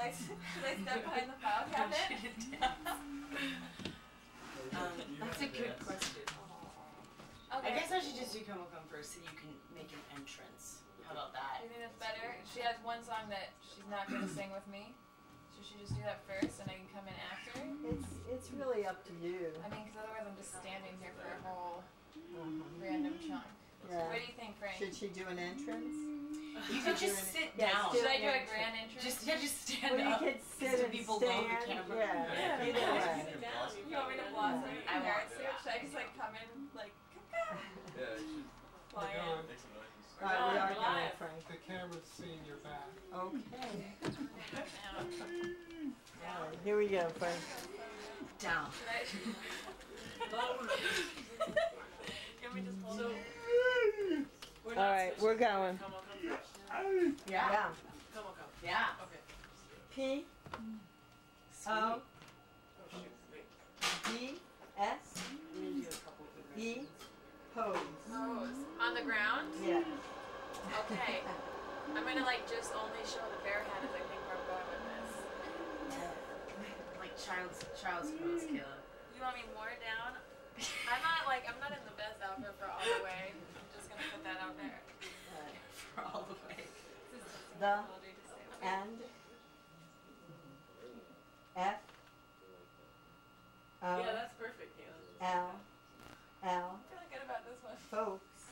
I, should I step behind the file cabinet? Um, that's a good question. Okay. I guess I should just do Come Come first so you can make an entrance. How about that? You think that's better? She has one song that she's not gonna sing with me. Should she just do that first and I can come in after? It's, it's really up to you. I mean, because otherwise I'm just standing here for a whole Mhm. random chunk. Yeah. What do you think, Frank? Should she do an entrance? You could just sit Yeah, down. Should I do a grand entrance? Just yeah, just stand Well, you up. could so sit and people know the stand. camera. Yeah. Yeah. Either way. you want me to blossom in I want carrot suit? Should I just like come in like Yeah, you fly in? should make some noises. All right, we oh, are going, Frank. The camera's seeing your back. Okay. Now, All right, here we go, Frank. Down. should I? Can we just hold it? All right, we're going. Yeah. Yeah. Yeah. P O D S E pose. Pose. On the ground? Yeah. Okay. I'm gonna like just only show the bare hand as I think where I'm going with this. Like child's child's pose, Kayla. You want me more down? I'm not like I'm not in the best outfit for all the way. I'm just gonna put that out there. For all the way. The Ability to stay away. and F O that's perfect, Kayla. L L I'm feeling good about this one. folks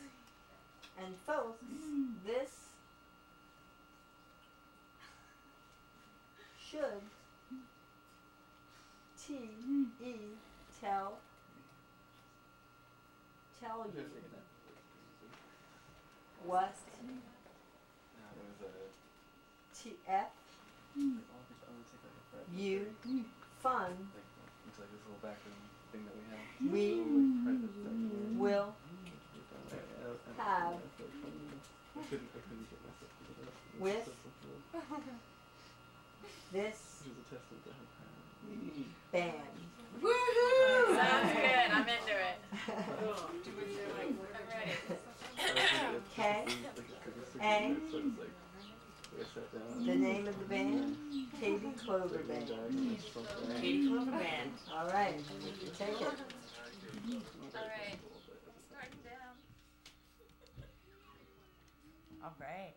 and folks this should T E tell tell you what T F you fun Looks like this little background thing that we have. we Private will have I couldn't, I couldn't get myself to do that. With? this Which is a testament to how band. Woohoo! Sounds good. I'm into it. I'm ready. K, A. the name of the band, Katie Clover Band. Katie Clover Band. All right, you take it. All right. Starting down. All right.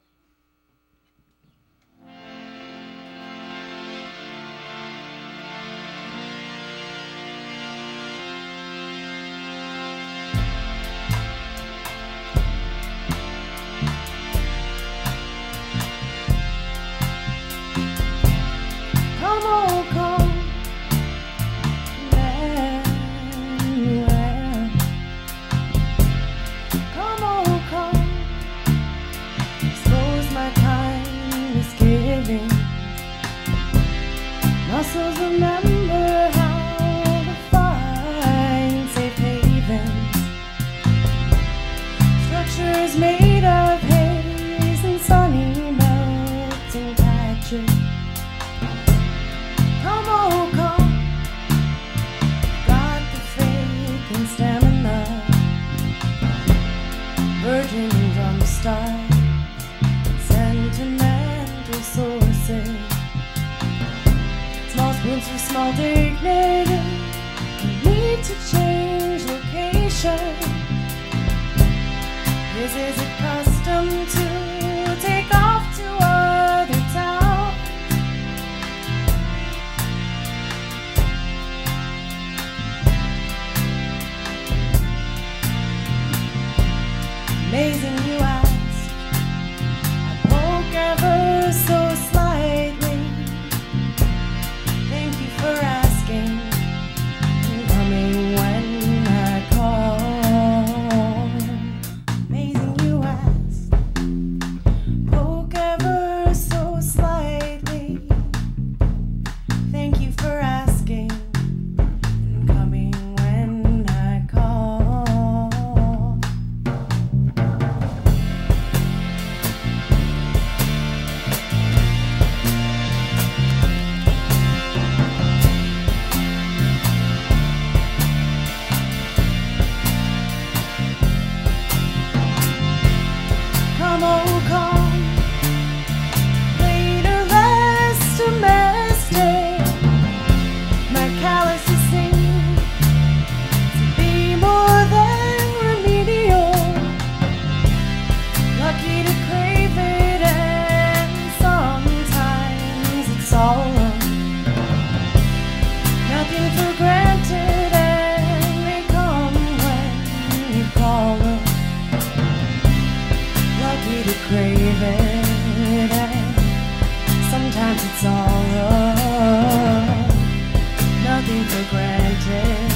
taken for granted.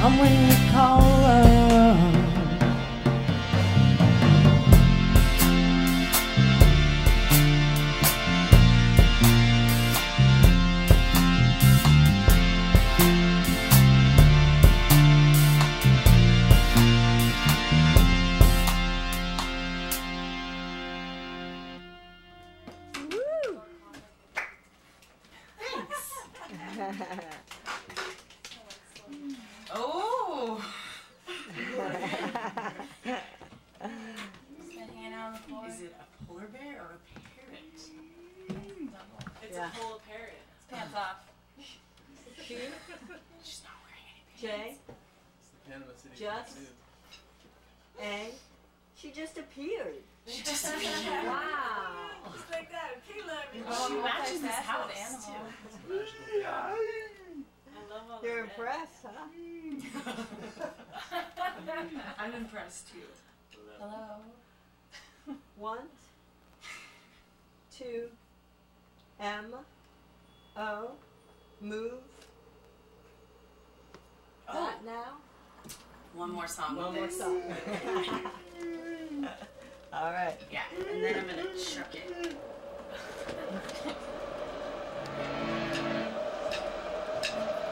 Come when you call us. times. Hello. One, two, M, O, move. Oh. Now. One more song. One more this. song. All right. Yeah, and then I'm gonna chuck it.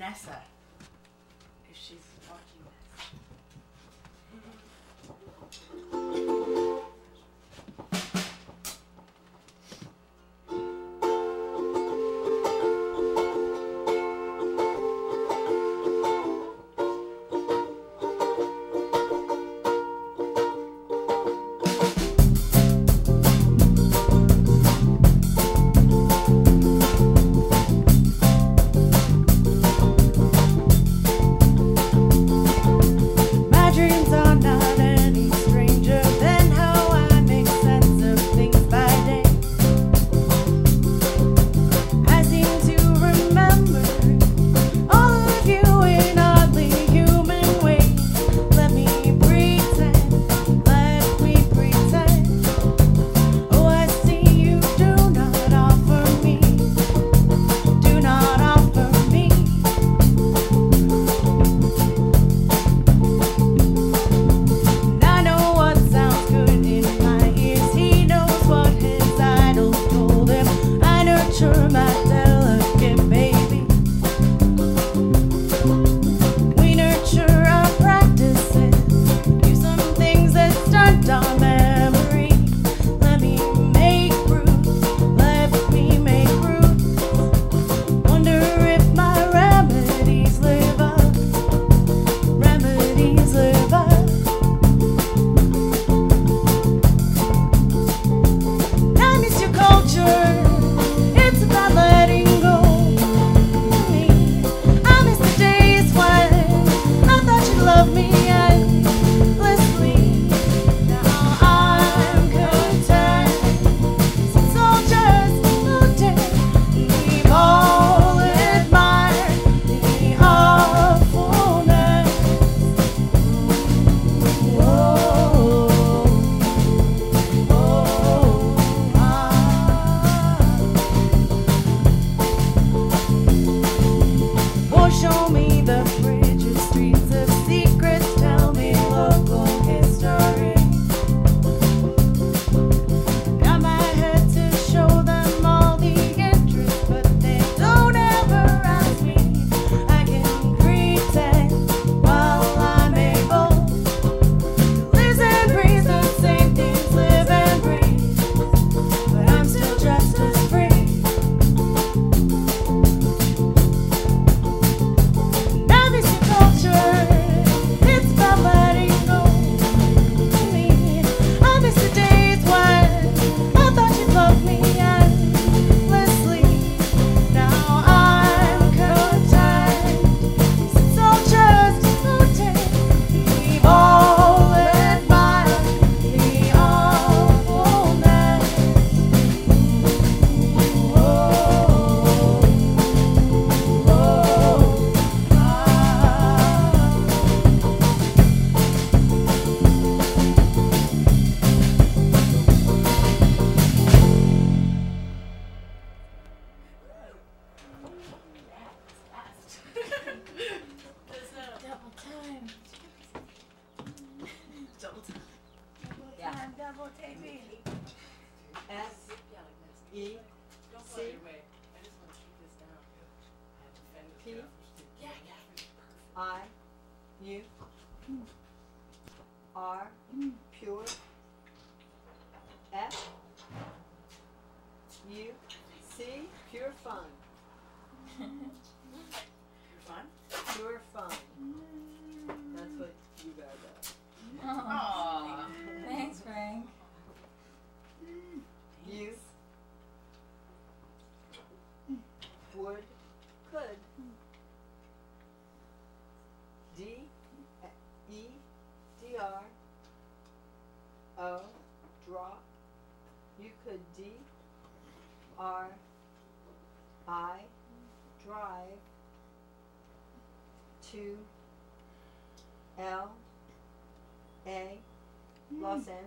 Vanessa.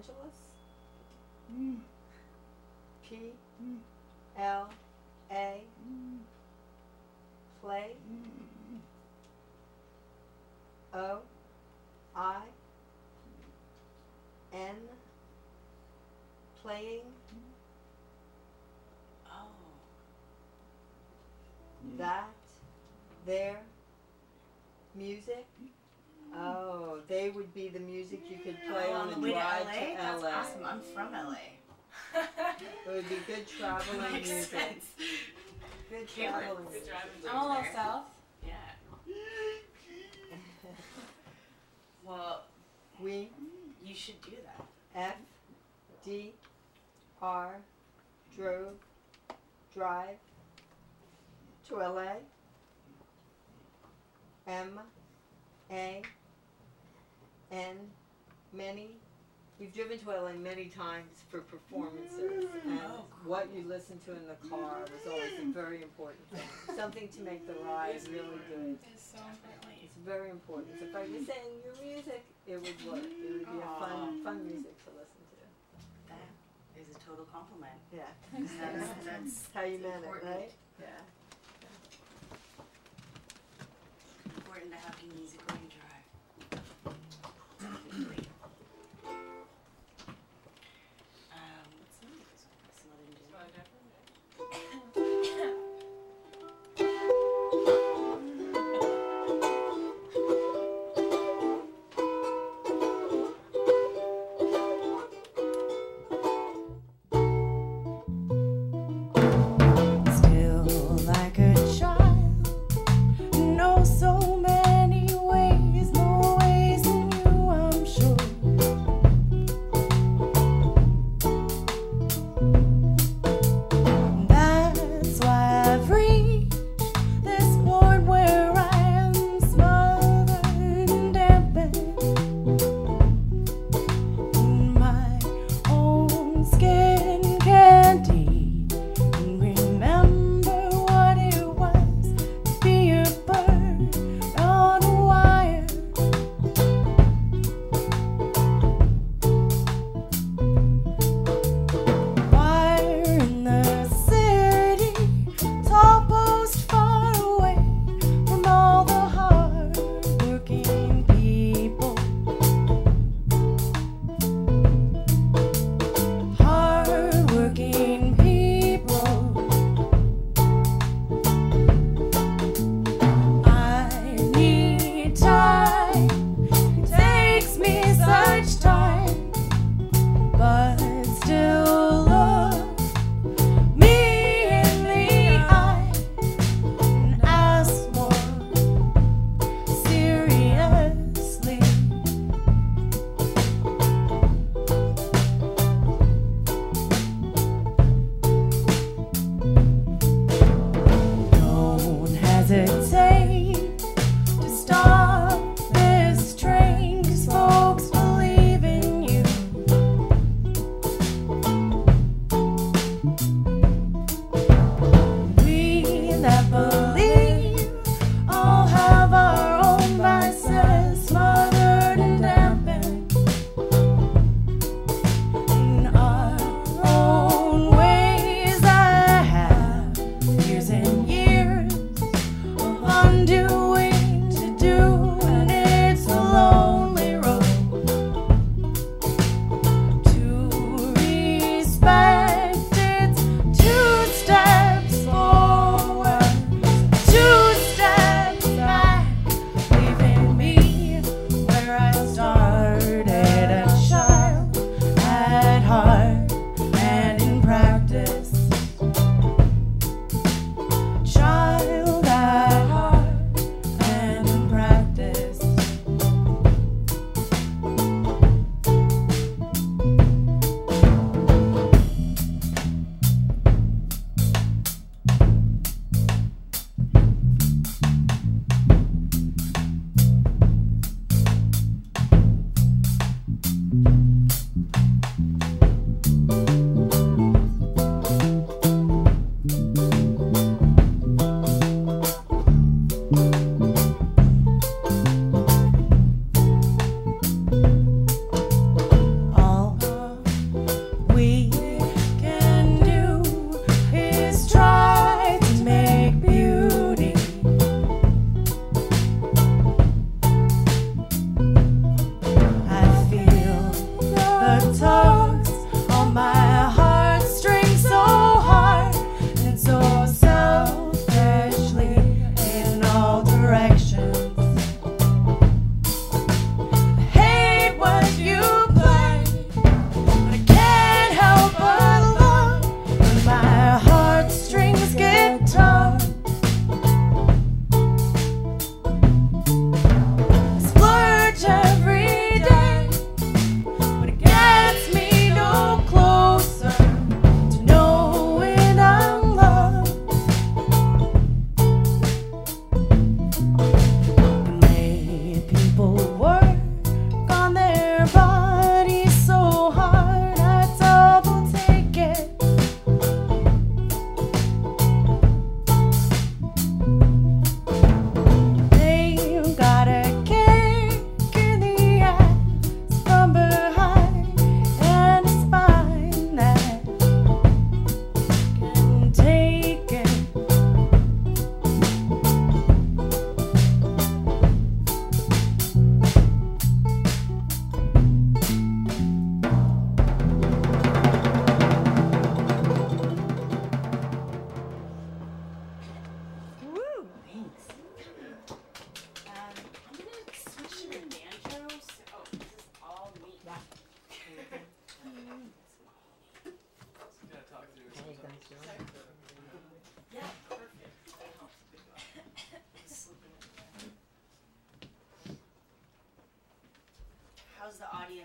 Angeles? Mm. P mm. L A play O I N playing Oh. that their music oh they would be the music you could play Oh, on the a way to LA? to That's LA awesome. I'm from LA. it would be good traveling Makes music sense. good traveling Good driving I'm a little south. Yeah. Well, we you should do that. F D R drove drive to LA M A N many we've driven to LA many times for performances mm. and Oh, what you listen to in the car was always a very important thing. Something to make the ride really good. It's so important. It's very important. So if I was saying your music, it would work. It would be a fun fun music to listen to. That is a total compliment. Yeah. That's, that's How you meant it, right? Yeah.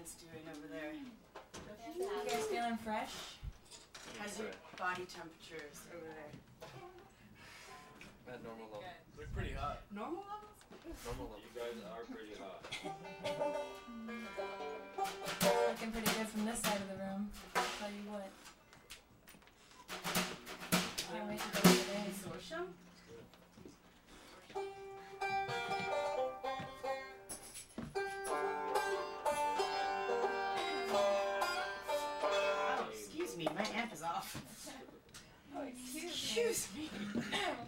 Ian's doing over there? You guys feeling fresh? How's your body temperatures over there? At normal levels. Good. They're pretty hot. Normal levels? Normal level. You guys are pretty hot. Looking pretty good from this side of the room. I'll tell you what. Can't wait to go over there. Consortium? Off. Oh, excuse me. Excuse me.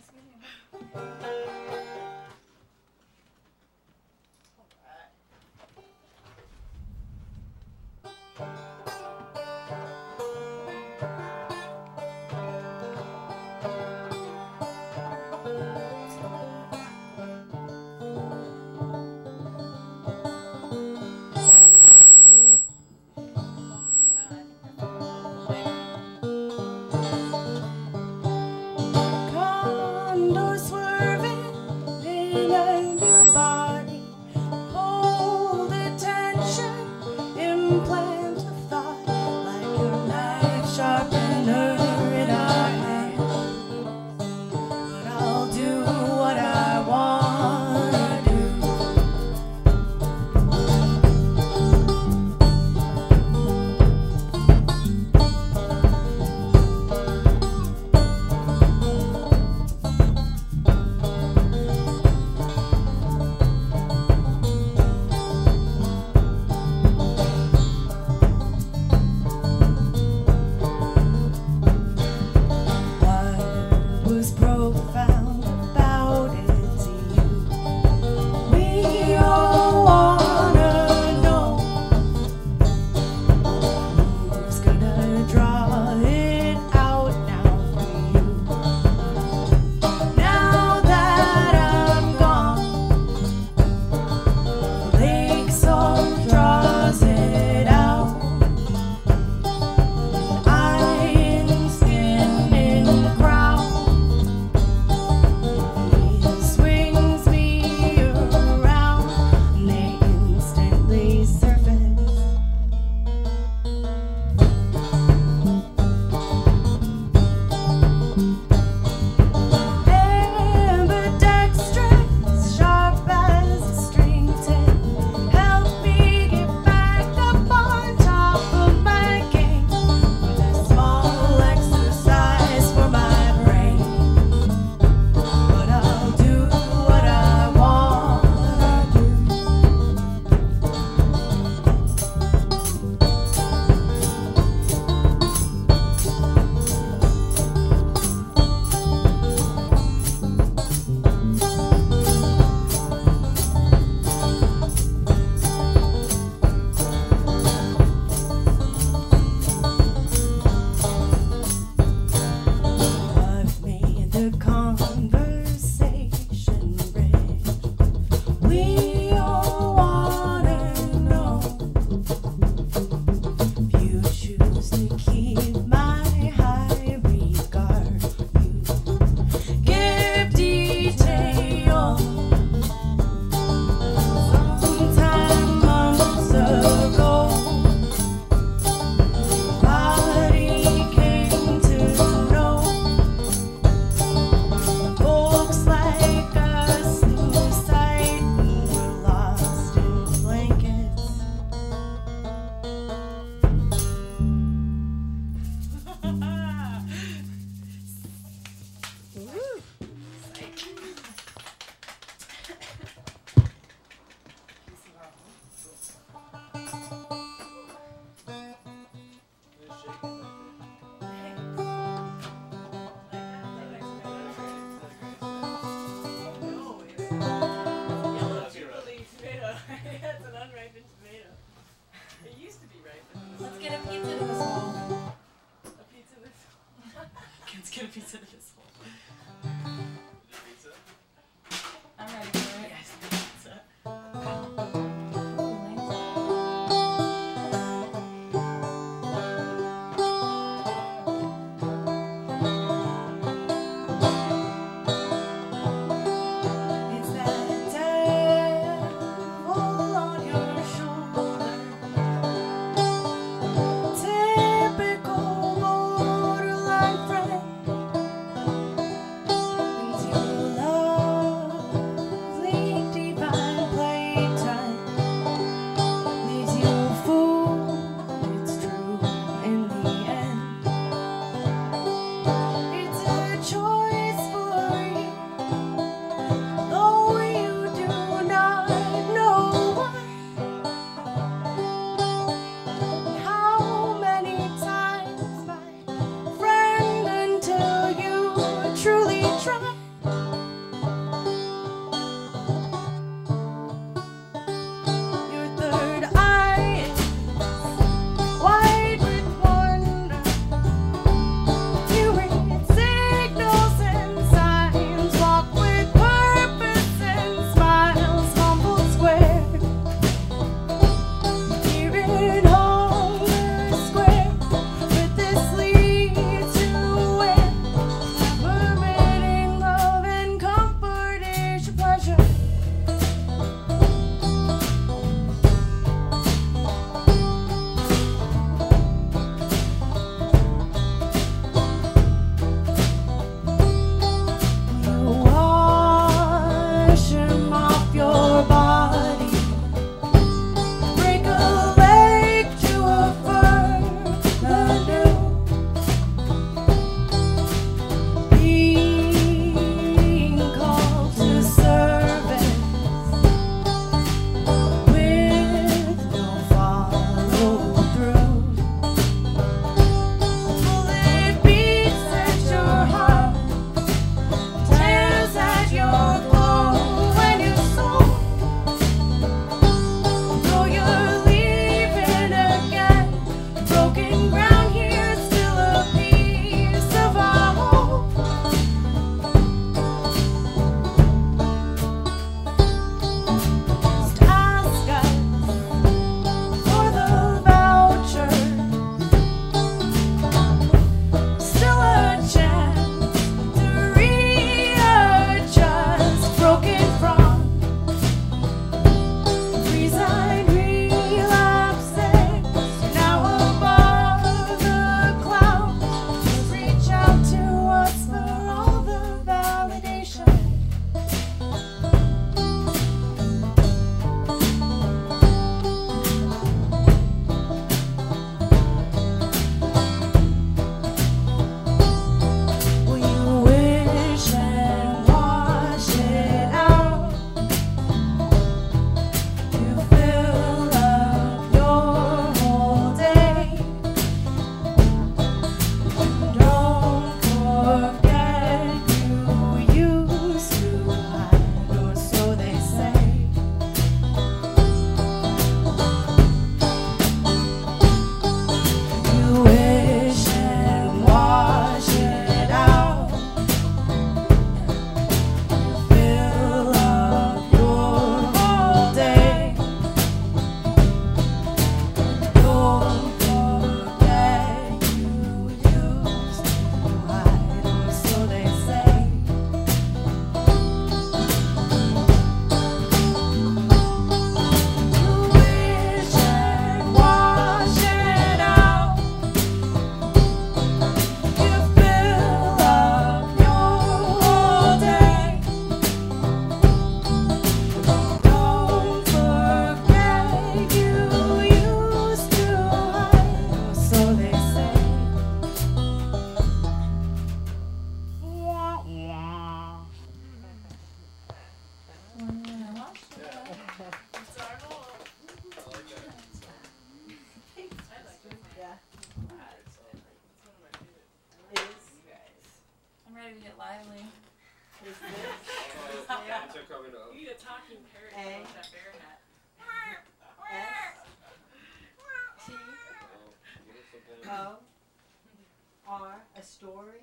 story.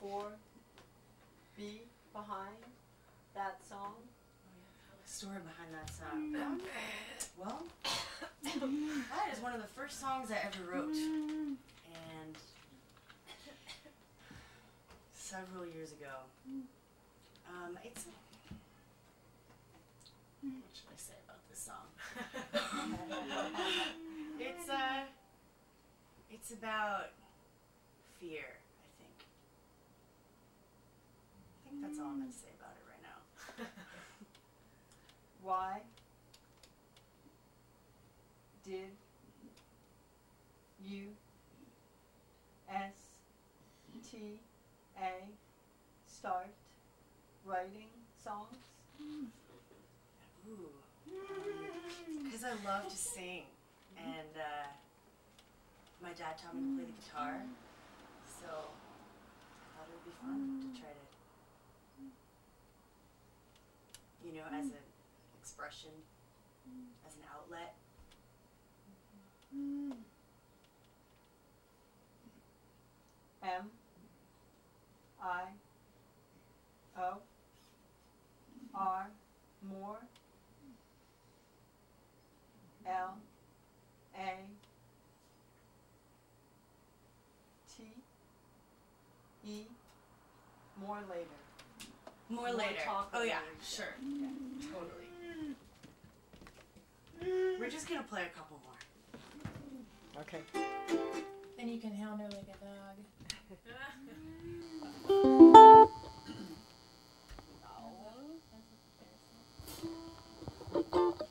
Four B behind that song. Story behind that song. Well, that is one of the first songs I ever wrote, and several years ago. Um, it's. What should I say about this song? it's uh, it's about fear. I think. I think that's all I'm gonna say about it right now. Why did you S T A start writing songs? Ooh. Because I love to sing, and uh, my dad taught me to play the guitar, so I thought it would be fun to mm. try to, you know, as mm. an expression, mm. as an outlet. M. I. O. R. More. L. A T E more later. More More later. talk oh yeah, later. sure, totally. Mm. We're just gonna play a couple more. Okay. Then you can hound her like a dog. Sweet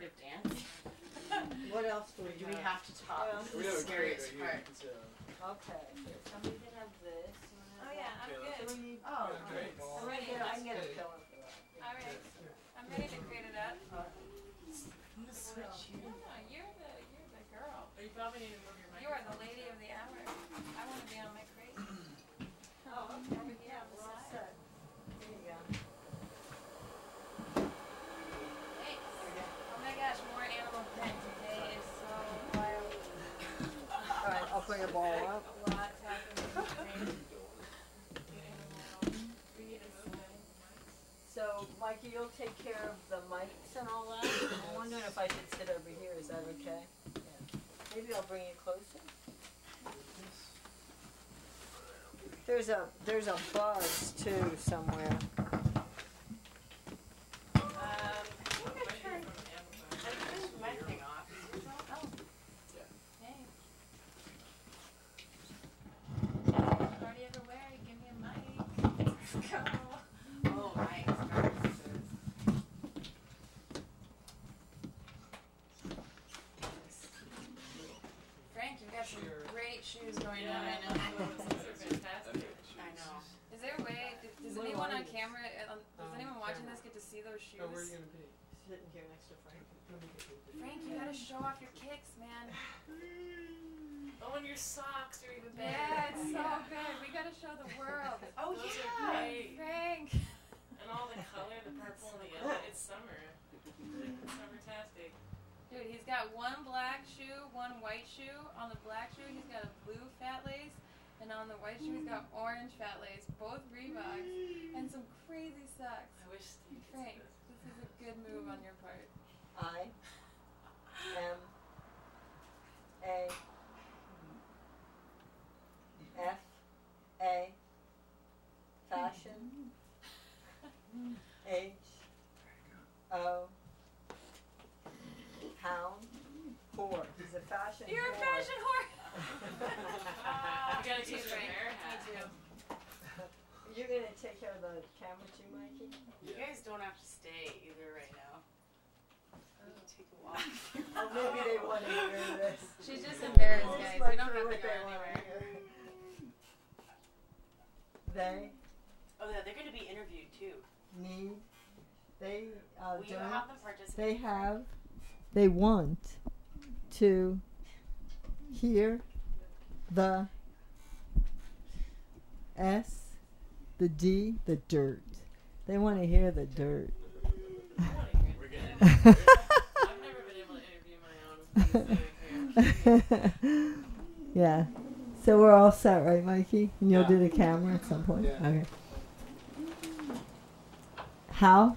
dance. what else do we do? We have to talk. Yeah, this is the scariest part. Okay. Somebody can have this. Oh, oh yeah, I'm good. Oh. I'm ready. I can get a pillow for that. All right. I'm ready to create it up. I'm gonna switch you. No, no, you're the you're the girl. Are you probably There's a there's a buzz too somewhere. They have, they want to hear the S, the D, the dirt. They want to hear the dirt. yeah. So we're all set, right, Mikey? And you'll yeah. do the camera at some point? Yeah. Okay. How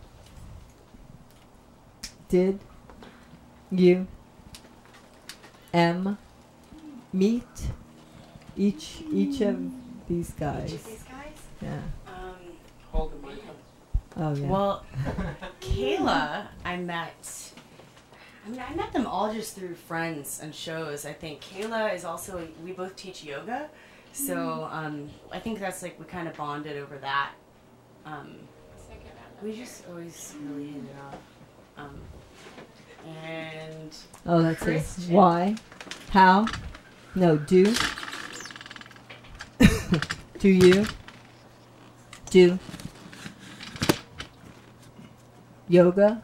did you M meet each each of these guys? Yeah. Um, oh yeah. Well, Kayla, I met. I mean, I met them all just through friends and shows. I think Kayla is also. We both teach yoga, so mm-hmm. um, I think that's like we kind of bonded over that. Um, we just always really hit it. Um, and oh, that's it. Why? How? No, do. do you? Do. Yoga?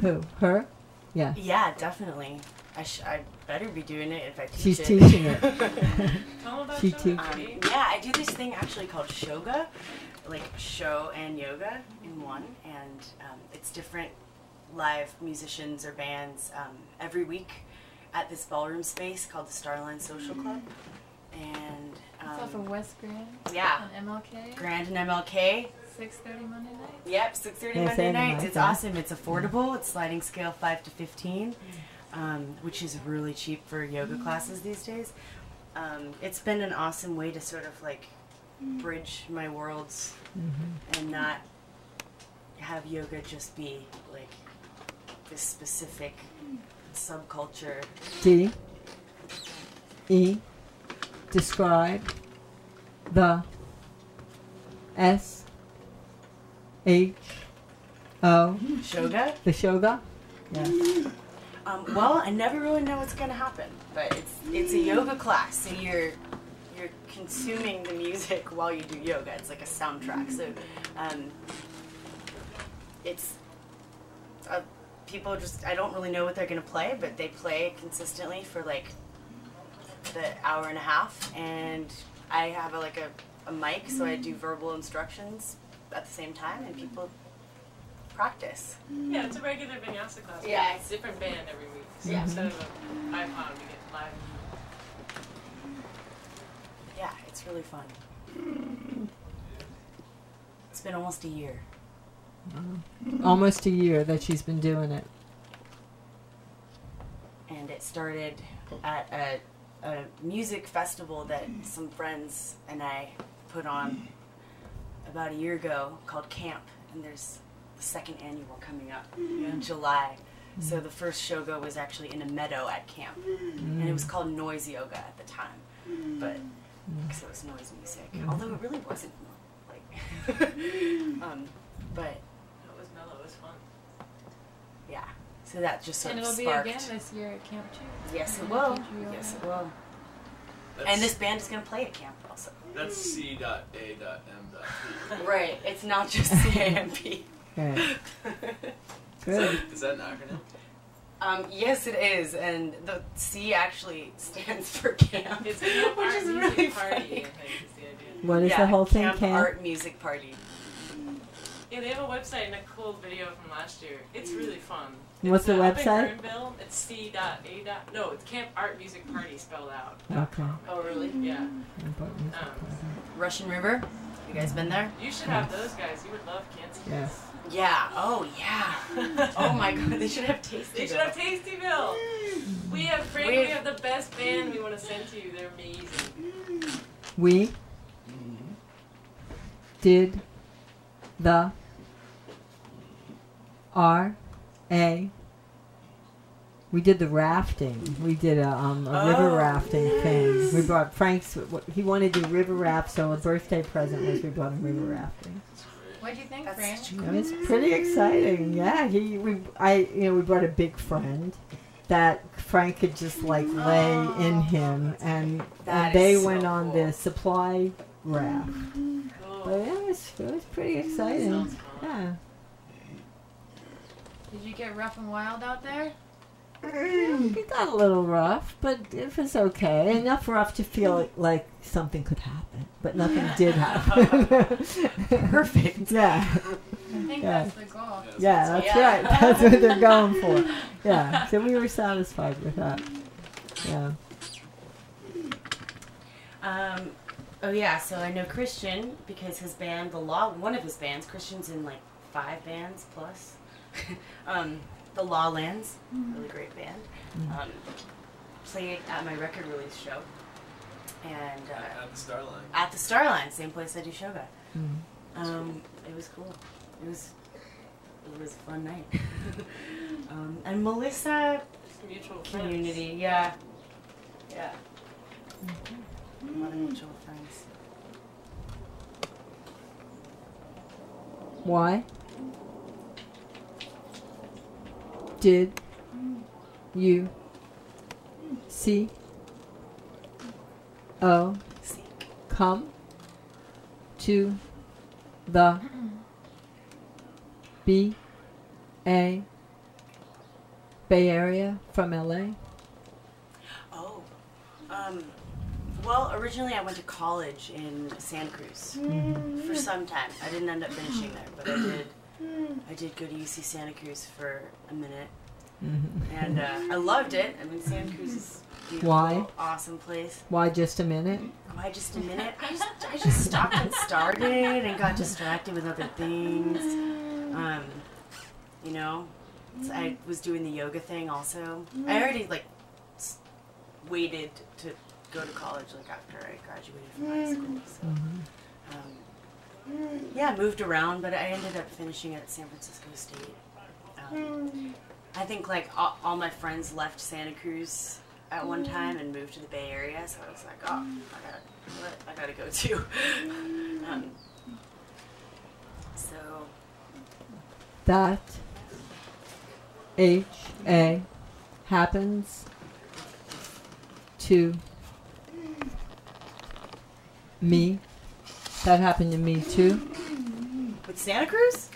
Who? Her? Yeah. Yeah, definitely. I, sh- I better be doing it if I teach She's it. teaching it. she teaches. Um, yeah, I do this thing actually called shoga, like show and yoga in one, and um, it's different live musicians or bands um, every week at this ballroom space called the Starline Social Club. Mm. And um, it's off um, of West Grand. Yeah. MLK. Grand and MLK. Six thirty Monday night. Yep, six thirty Monday nights. It's awesome. It's affordable. Mm. It's sliding scale five to fifteen, um, which is really cheap for yoga mm. classes these days. Um, it's been an awesome way to sort of like bridge my worlds mm-hmm. and not have yoga just be like this specific subculture. D E describe the S H O Shoga. the shoga. Yeah. Um, well, I never really know what's gonna happen, but it's it's a yoga class, so you're you're consuming the music while you do yoga. It's like a soundtrack. So, um, it's uh, people just I don't really know what they're gonna play, but they play consistently for like the hour and a half, and I have a, like a, a mic, so I do verbal instructions at the same time, and people practice. Yeah, it's a regular vinyasa class. Yeah. It's a different band every week. So Yeah. instead of an iPod, we get live. Yeah, it's really fun. It's been almost a year. Almost a year that she's been doing it. and it started at a, a music festival that some friends and I put on about a year ago called Camp, and there's the second annual coming up in July. Mm-hmm. So the first shoga was actually in a meadow at camp, and it was called noise yoga at the time, but mm. because it was noise music, mm. although it really wasn't like, um, but It was mellow. It was fun. yeah. So that just sort And of it'll be sparked. again this year at Camp Two. Yes, it will. Teach you yoga. Yes, it will. That's, And this band is going to play at camp also. that's C dot A dot M dot P. Right. It's not just CAMP. Right. Is that, is that an acronym? um, yes, it is, and the C actually stands for camp, It's Camp which Art is Music really Party, funny. I think is the idea. What is yeah, the whole thing? Camp, Camp? Art Music Party. Yeah, they have a website and a cool video from last year. It's really fun. What's the up in website? Kernville. It's C dot A dot. No, it's Camp Art Music Party spelled out. Okay. Oh, really? Yeah. Um, Russian River. You guys been there? You should have those guys. You would love Kansas. Yes. Yeah. Oh, yeah. oh my God. They should have tasted. They should have Tastyville. We have Frank. We- We have the best band. We want to send to you. They're amazing. We did the R A. We did the rafting. We did a, um, a river Oh, rafting thing. We brought Frank's. He wanted to do river raft, so a birthday present was we brought him river rafting. What do you think, That's Frank? such a pretty exciting. Yeah, he we I you know we brought a big friend that Frank could just like lay in him, and, and they so went on cool. the supply raft. Cool. But it was it was pretty exciting. Sounds. Yeah. Did you get rough and wild out there? It got a little rough, but it was okay. Enough rough to feel like something could happen, but nothing did happen. Perfect. yeah, I think Yeah. that's the goal. yeah, that's Yeah. right. That's what they're going for. Yeah, so we were satisfied with that. Yeah. Um, oh yeah, so I know Christian because his band, the Law, one of his bands, Christian's in like five bands plus. um, the Lawlands, really great band. Um, played at my record release show, and uh, At the Starline. at the Starline, same place I do shoga. Um, it was cool. It was it was a fun night. um, and Melissa Just mutual friends. community, yeah, yeah. A lot of mutual friends. Why did you see oh come to the B A Bay Area from LA? Oh, um, well, originally I went to college in Santa Cruz for some time. I didn't end up finishing there, but I did. I did go to UC Santa Cruz for a minute, Mm-hmm. and uh, I loved it. I mean, Santa Cruz is beautiful, Why? awesome place. Why just a minute? Why just a minute? I just, I just stopped and started and got distracted with other things. Um, you know, so I was doing the yoga thing also. I already like waited to go to college like after I graduated from high school. So, um, Mm, yeah, I moved around, but I ended up finishing at San Francisco State. Um, hmm. I think like all, all my friends left Santa Cruz at one hmm. time and moved to the Bay Area, so I was like, oh, hmm. I gotta, I gotta go too. um, so. That H A happens to me. That happened to me too. with Santa Cruz,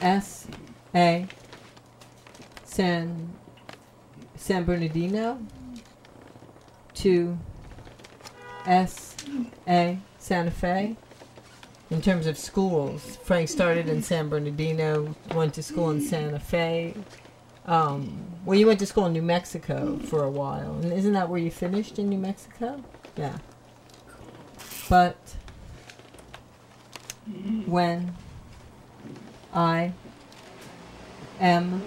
S A San San Bernardino to S A Santa Fe. In terms of schools, Frank started in San Bernardino, went to school in Santa Fe. Um, well, you went to school in New Mexico for a while, and isn't that where you finished in New Mexico? Yeah. But when I am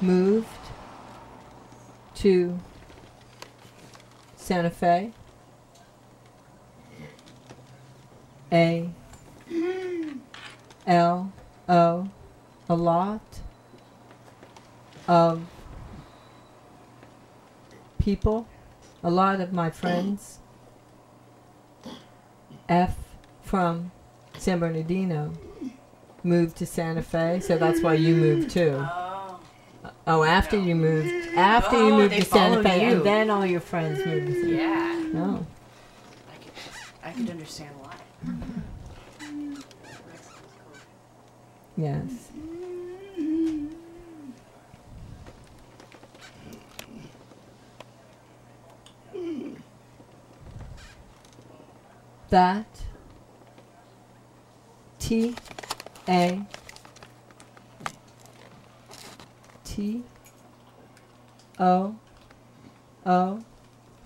moved to Santa Fe. A L O a lot of people, a lot of my friends. F from San Bernardino moved to Santa Fe, so that's why you moved too. oh, Oh, after you moved, after you Oh, moved to Santa Fe, you. and then all your friends moved to Santa yeah, Fe. Oh, I could, I could understand why. yes. That T A T O O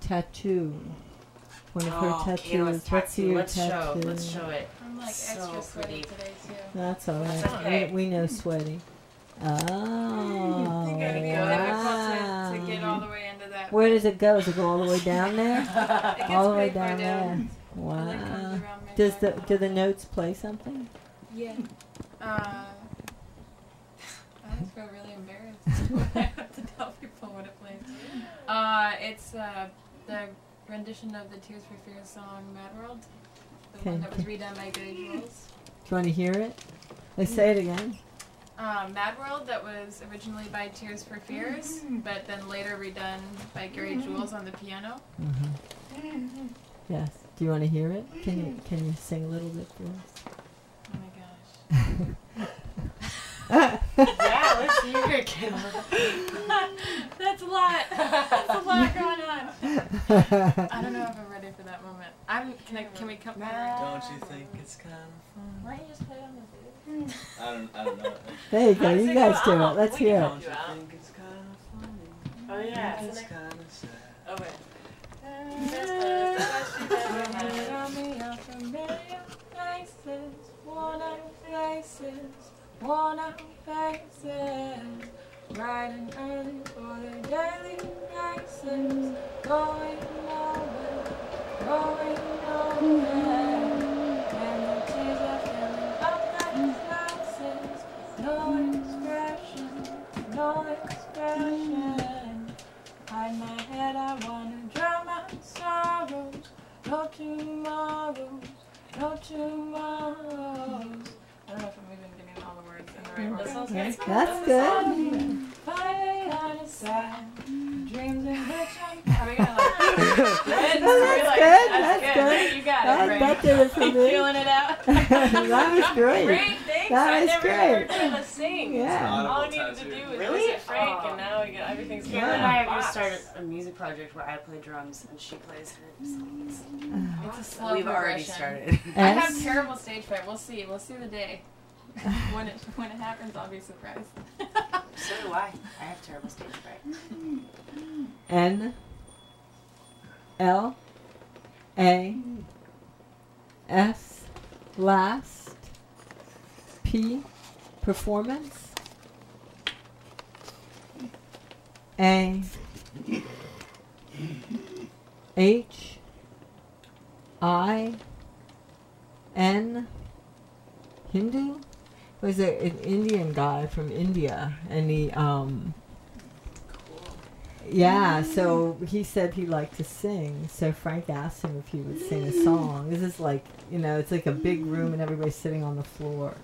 tattoo. One of her Oh, tattoos. Kayla's What's tattoo. your Let's show. tattoo? Let's show it. I'm like So extra sweaty pretty. today too. That's all right. That's okay. We, we know sweaty. Oh, It's gonna wow. difficult to, to oh, get all the way into that. Where does it go? Does it go all the way down there? All the way pretty far down there. And then comes Wow. Does the do the notes play something? Yeah. Uh, I just feel really embarrassed when I have to tell people what it plays. Uh, it's uh, the rendition of the Tears for Fears song Mad World. The Okay, one that was redone by Gary Jules. Do you want to hear it? Let's say it again. Uh, Mad World that was originally by Tears for Fears, but then later redone by Gary Jules on the piano. Mm-hmm. Yes. Do you want to hear it? Can you can you sing a little bit for us? Oh my gosh. yeah, let's hear it, Kayla. That's a lot. That's a lot going on. I don't know if I'm ready for that moment. I'm. Can I? Can we come? Back? Don't you think it's kind of fun? Why don't you just play it on the I don't, I don't know. there you go. How You guys go do it. Let's We hear it. Don't you think it's kind of funny? Oh yeah. It's kind of sad. Oh wait. Faces, and early for the daily races, going nowhere, going nowhere. And the tears are filling up my glasses, no expression, no expression. Hide my head, I wanna drown my sorrows. No tomorrows, no tomorrows. That's, good. that's good. Finally on a side, dreams in which I'm. Are we gonna like? That's good. That's good. You got That, it, Ray. that did it for feeling it out? that was great. Great, thanks. That I was never great. heard Kayla sing. Yeah. All I Audible needed to do was Really? visit Frank, Oh. and now we got everything's Kayla going and in I a have just started a music project where I play drums and she plays her songs. It's a slow We've already started. I have terrible stage fright. We'll see. We'll see the day. when it when it happens, I'll be surprised. So do I. I have terrible stage fright. N L A S last P performance A H I N Hindu was a, an Indian guy from India and he um yeah, so he said he liked to sing. So Frank asked him if he would sing a song. This is like, you know, it's like a big room and everybody's sitting on the floor.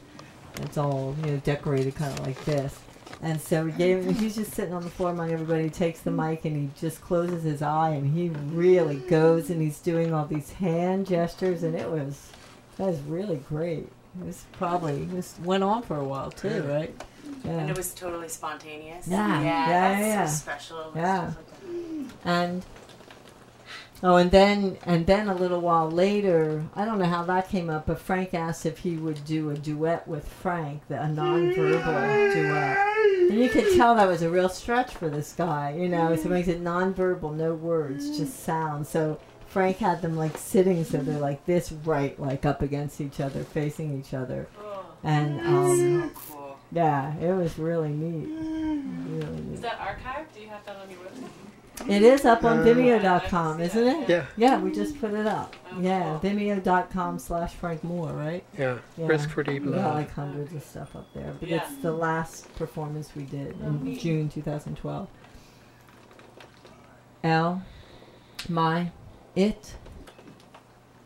It's all, you know, decorated kind of like this. And so he gave him, he's just sitting on the floor among everybody. He takes the mic and he just closes his eye and he really goes and he's doing all these hand gestures and it was, that was really great. It was probably, it was, went on for a while too, right? Yeah. And it was totally spontaneous. Yeah, Yeah, yeah, that's yeah. so special. and Yeah. like and oh and then and then a little while later i don't know how that came up but frank asked if he would do a duet with frank the, a nonverbal duet and you could tell that was a real stretch for this guy you know so it makes it nonverbal no words just sound so frank had them like sitting so they're like this right like up against each other facing each other Oh. and um so cool. yeah it was really neat really Is that archived? Do you have that on your website? it is up on Uh, vimeo.com isn't it Yeah, Yeah, we just put it up. Oh, yeah, cool. vimeo.com slash Frank Moore, right? yeah. Yeah. Risk for deep We got like hundreds of stuff up there. But Yeah. it's the last performance we did Oh, in neat. June 2012. L, my, it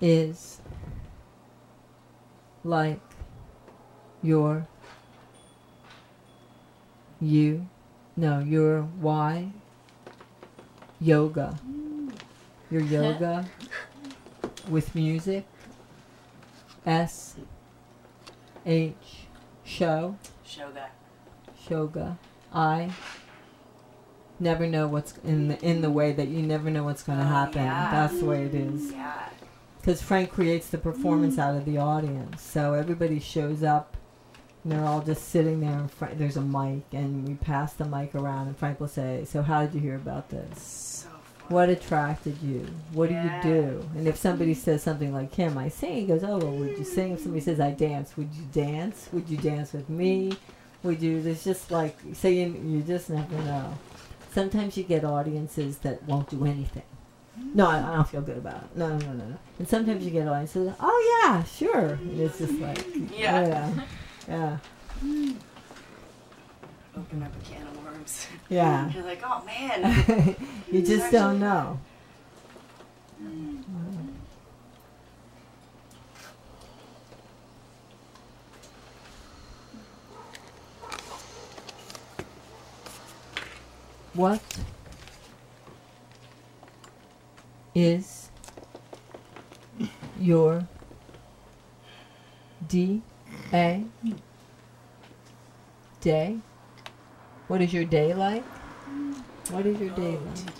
is like your, you, no, your why, yoga. Your yoga with music. S H show Shoga. shoga. I never know what's in the in the way that you never know what's going to Oh, happen. yeah. That's the way it is. Mm-hmm. Yeah. Because Frank creates the performance out of the audience, so everybody shows up. And they're all just sitting there. And Frank, there's a mic, and we pass the mic around, and Frank will say, "So, how did you hear about this?" So. What attracted you? What Yeah. do you do? And if somebody mm-hmm. says something like, Kim, I sing, he goes, Oh, well, would you sing? If somebody says, I dance, would you dance? Would you dance with me? Would you? There's just like, so you, you just never know. Sometimes you get audiences that won't do anything. No, I, I don't feel good about it. No, no, no, no. And sometimes you get audiences, Oh, yeah, sure. And it's just like, Yeah. Yeah. Yeah. Open up a can of worms. Yeah. You're like, oh man. you just don't know. Hmm. What is your D A day? What is your day like? What is your day like? Today.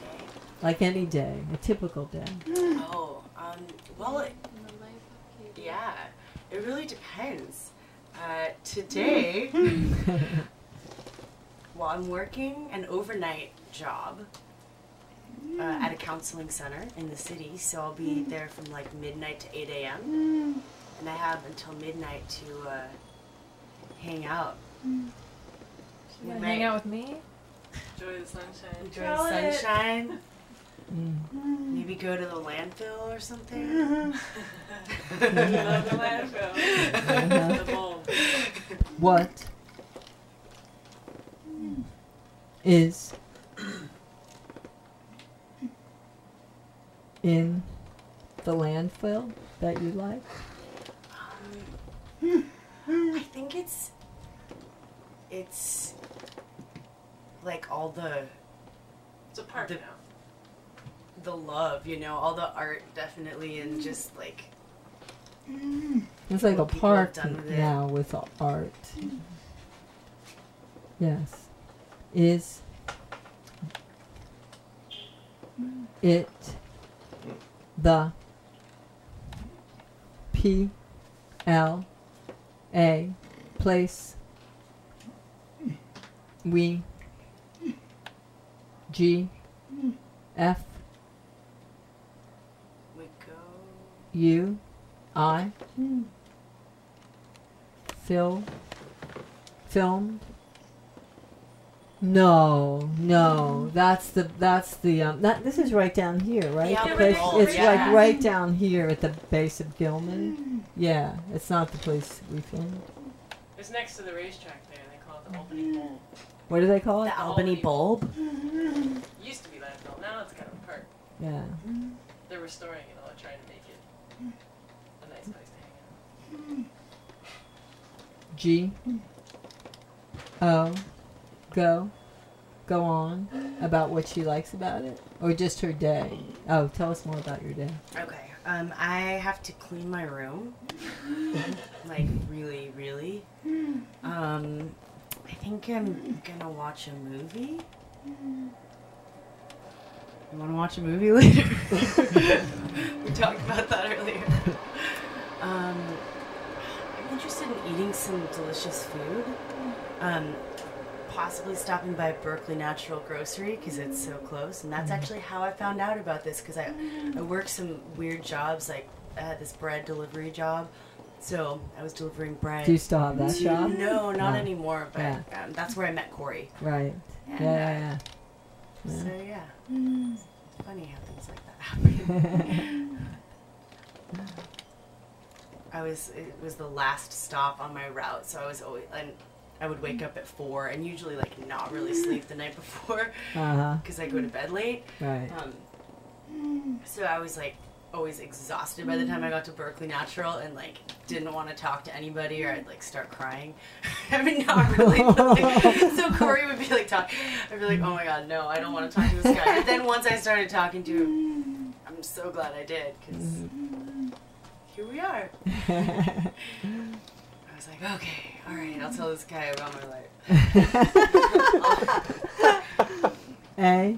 Like any day, a typical day. Oh, um, well, it, In the life of Katie. yeah, it really depends. Uh, today, well, I'm working an overnight job uh, at a counseling center in the city, so I'll be there from like midnight to 8 a.m. And I have until midnight to uh, hang out. You wanna hang out with me? Enjoy the sunshine. Enjoy Tell the sunshine. Mm. Maybe go to the landfill or something. Love the landfill. The bowl. What is in the landfill that you like? Um, I think it's it's like all the It's a park The- now. the love, you know, all the art definitely, and just like It's like a What people park done with it. now with art. Yes. Is it the P L A place we, G, F, We go. U, I, hmm. Phil, filmed. No, no, that's the that's the um, that this is right down here, right? Yeah, The but place- it's- it's yeah. like right down here at the base of Gilman. Yeah, it's not the place we filmed. It's next to the racetrack there. They call it the Albany mm-hmm. Bowl. What do they call it? The Albany Bulb. Mm-hmm. Used to be landfill. Now it's kind of a park. Yeah. Mm-hmm. They're restoring it all, trying to make it a nice place to hang out. G O go go on about what she likes about it or just her day. Oh, tell us more about your day. Okay. Um, I have to clean my room. like really, really. Um, I think I'm gonna watch a movie. You want to watch a movie later? we talked about that earlier. Um, I'm interested in eating some delicious food. Um, possibly stopping by Berkeley Natural Grocery because it's so close, and that's actually how I found out about this because I, I worked some weird jobs like I had this bread delivery job, so I was delivering bread. Do you still have that to- shop? No, not No. anymore. But Yeah. um, that's where I met Corey. Right. And, Yeah, uh, yeah, So yeah, it's funny how things like that happen. I was it was the last stop on my route, so I was always and I would wake up at four and usually like not really sleep the night before uh-huh. because I go to bed late. Right. Um, so I was like always exhausted by the time I got to Berkeley Natural and like didn't want to talk to anybody or I'd like start crying. I mean, not really. So Corey would be like talk. I'd be like, oh my god, no, I don't want to talk to this guy. But then once I started talking to him, I'm so glad I did because here we are. Was like, okay, all right, I'll tell this guy about my life. A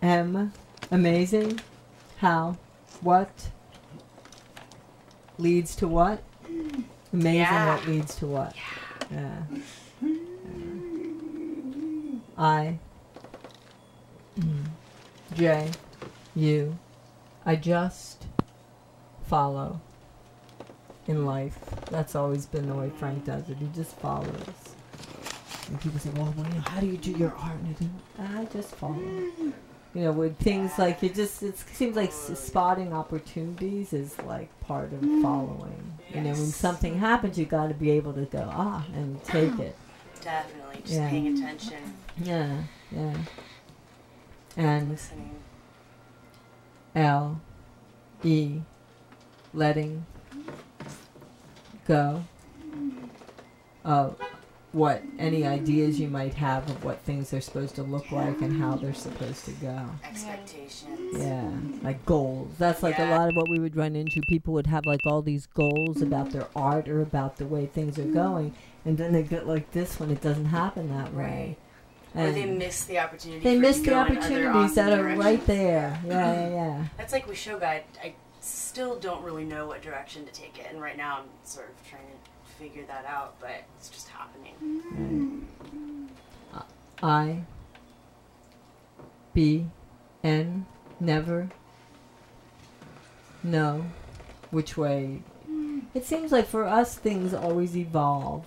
M amazing how what leads to what? Amazing Yeah. what leads to what? Yeah, I mm, J U I just follow in life that's always been the way Frank does it he just follows and people say, well, well, how do you do your art? And I I just follow. You know, with things like it just it seems like spotting opportunities is like part of following. You know, when something happens, you got to be able to go ah and take it. Definitely, just Yeah. paying attention, Yeah, yeah. And listening. L E letting go of what any ideas you might have of what things are supposed to look like and how they're supposed to go. Expectations. Yeah, like goals. That's like a lot of what we would run into. People would have like all these goals about their art or about the way things are going, and then they get like this when it doesn't happen that way. Or And they miss the opportunity. they miss the go in other opportunities that are right there. Yeah, yeah, yeah. That's like we show guide. I still don't really know what direction to take it, and right now I'm sort of trying to figure that out, but it's just happening. Mm. I B N never know which way. Mm. It seems like for us things always evolve,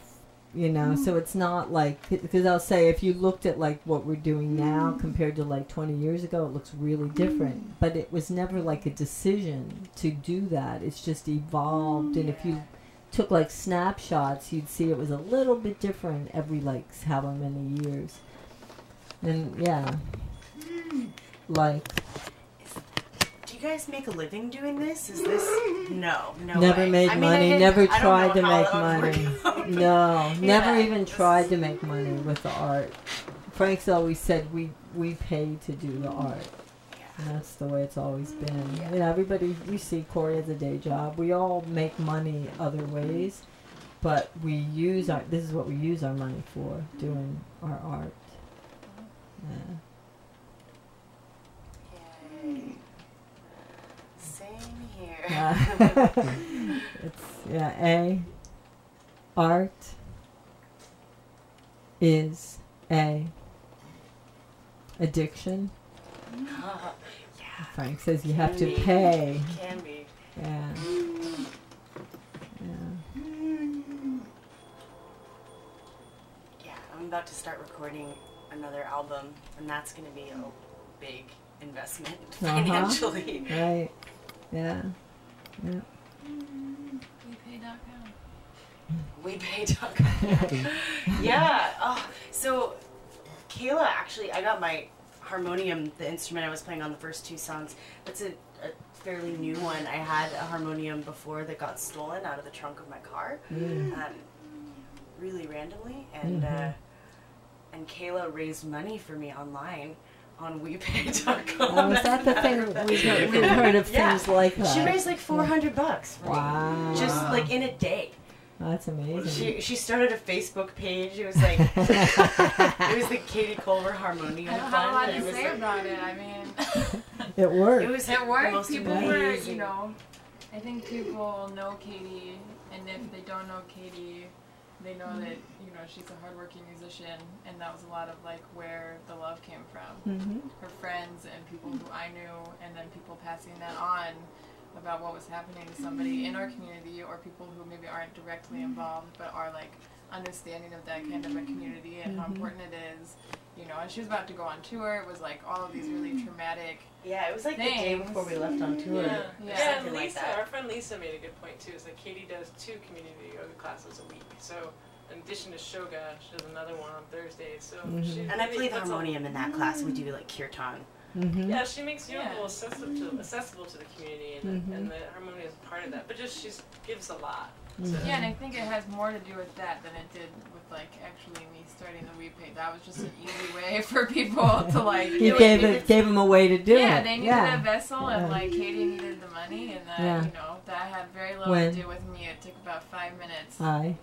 you know. So mm. it's not like because I'll say if you looked at like what we're doing mm. now compared to like 20 years ago, it looks really different. Mm. But it was never like a decision to do that. It's just evolved, and if you took like snapshots, you'd see it was a little bit different every like however many years. And yeah, like Do you guys make a living doing this? Is this no, no? never way. made I mean, money, didn't- never tried to make money. work out. No, never Yeah, even tried is- to make money with the art. Frank's always said we we pay to do the art. And that's the way it's always mm, been. Yeah. You know, everybody we see Corey has a day job. We all make money other mm-hmm. ways, but we use our this is what we use our money for, doing our art. Mm-hmm. Yeah. Yeah. it's yeah, A art is a addiction. yeah, Frank says you have to be. pay. can be. Yeah. Yeah. Yeah, I'm about to start recording another album, and that's going to be a big investment Uh-huh. financially. Right. Yeah. Yeah. WePay.com. We pay Doug. yeah. Oh, so Kayla, actually, I got my harmonium, the instrument I was playing on the first two songs. That's a, a fairly new one. I had a harmonium before that got stolen out of the trunk of my car, Mm. um, really randomly, and Mhm. uh, and Kayla raised money for me online on WePay.com. Oh, is that the thing we've heard, we've heard of Yeah. things like that? She raised like four hundred bucks. Wow. Just like in a day. That's amazing. She she started a Facebook page. It was like it was the Katie Culver Harmonium I don't have a Fund. lot and to it say like, about it. I mean, it worked. it was it worked. most People were, you know, I think people know Katie, and if they don't know Katie, they know that you know she's a hardworking musician, and that was a lot of like where the love came from. hmm Her friends and people who I knew, and then people passing that on about what was happening to somebody in our community, or people who maybe aren't directly involved but are like understanding of that kind of a community and how Mhm. important it is. You know, and she was about to go on tour. It was like all of these really traumatic Yeah, it was like the day before we left on tour. Yeah, Yeah. yeah. and Something like Lisa, our friend Lisa made a good point too. Is that Katie does two community yoga classes a week. So in addition to Shoga, she does another one on Thursdays. So Mhm. she And I really play the puts a- harmonium in that class. We do like kirtan. hmm Yeah, she makes yoga Yeah. accessible to accessible to the community, and, Mhm. and the harmonium is part of that. But just she gives a lot. Mhm. Yeah, and I think it has more to do with that than it did with like actually me starting the WePay. That was just an easy way for people to like. You it gave it, gave him a way to do yeah, it. Yeah, they needed yeah. a vessel, and like Katie needed the money, and that Yeah. you know that had very little When- to do with me. It took about five minutes I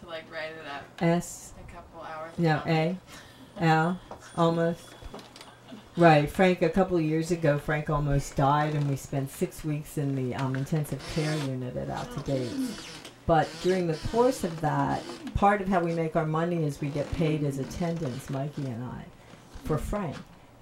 to like write it up, S a couple hours. no. A L almost right. Frank a couple of years ago, Frank almost died, and we spent six weeks in the um, intensive care unit at Alta Bates. But during the course of that, part of how we make our money is we get paid as attendants, Mikey and I, for Frank.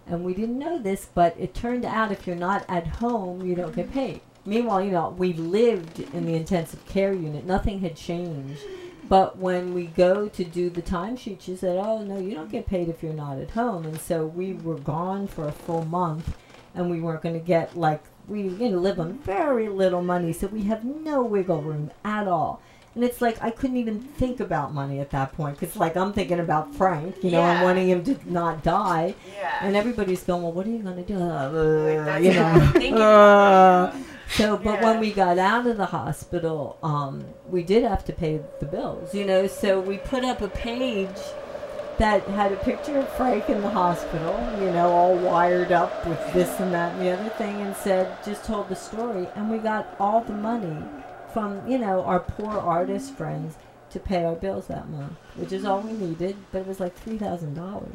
And we didn't know this, but it turned out if you're not at home, you don't get paid. Meanwhile, you know, we lived in the intensive care unit. Nothing had changed. But when we go to do the timesheet, she said, "Oh no, you don't get paid if you're not at home." And so we were gone for a full month, and we weren't going to get like we you know live on very little money, so we have no wiggle room at all. And it's like I couldn't even think about money at that point because like I'm thinking about Frank, you know, I'm wanting him to not die, Yeah. and everybody's going, "Well, what are you going to do?" Uh, you know. Uh, so, but when we got out of the hospital, um, we did have to pay the bills, you know. So we put up a page that had a picture of Frank in the hospital, you know, all wired up with this and that and the other thing, and said, just told the story. And we got all the money from, you know, our poor artist friends to pay our bills that month, which is all we needed, but it was like $3,000.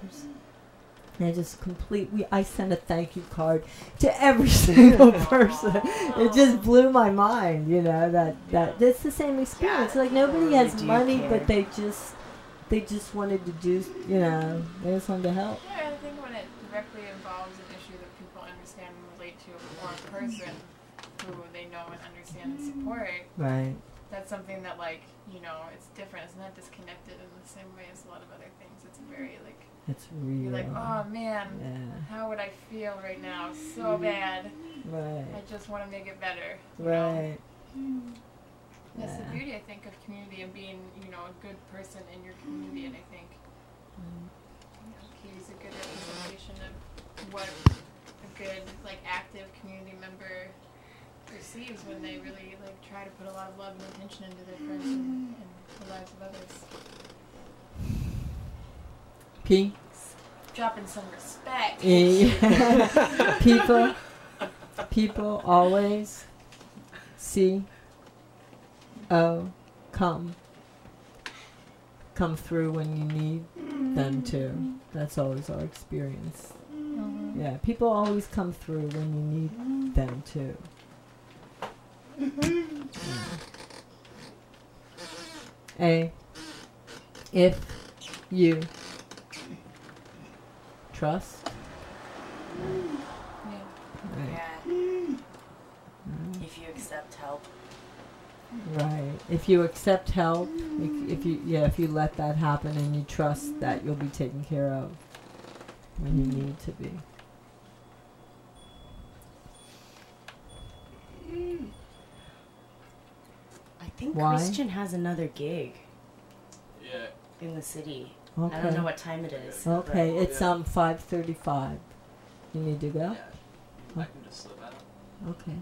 And I just complete. We I sent a thank you card to every single person. It just blew my mind, you know that that that's the same experience. Like nobody has money, but they just they just wanted to do, you know, they just wanted to help. Yeah, I think when it directly involves an issue that people understand and relate to, or a person who they know and understand and support, Right. that's something that like you know it's different. It's not disconnected in the same way as a lot of other things. It's very like It's real. you're like, oh man, Yeah. how would I feel right now? So bad. Right. I just want to make it better. you know? Hmm. That's the beauty, I think, of community and being, you know, a good person in your community. And I think Mm. you know, Katie's a good representation of what a good, like, active community member receives when they really, like, try to put a lot of love and attention into their friends and, and the lives of others. P. Dropping some respect. People. People always. C. O. Come. Come through when you need them to. That's always our experience. Mhm. Yeah, people always come through when you need them to. A. If you trust. Yeah. Right. Yeah. If you accept help. Right. If you accept help, if, if you yeah, if you let that happen and you trust that you'll be taken care of when you need to be. I think Why? Christian has another gig Yeah. in the city. Okay. I don't know what time it is. Okay, but- it's um five thirty-five. You need to go. Yeah. I can just slip out. Okay.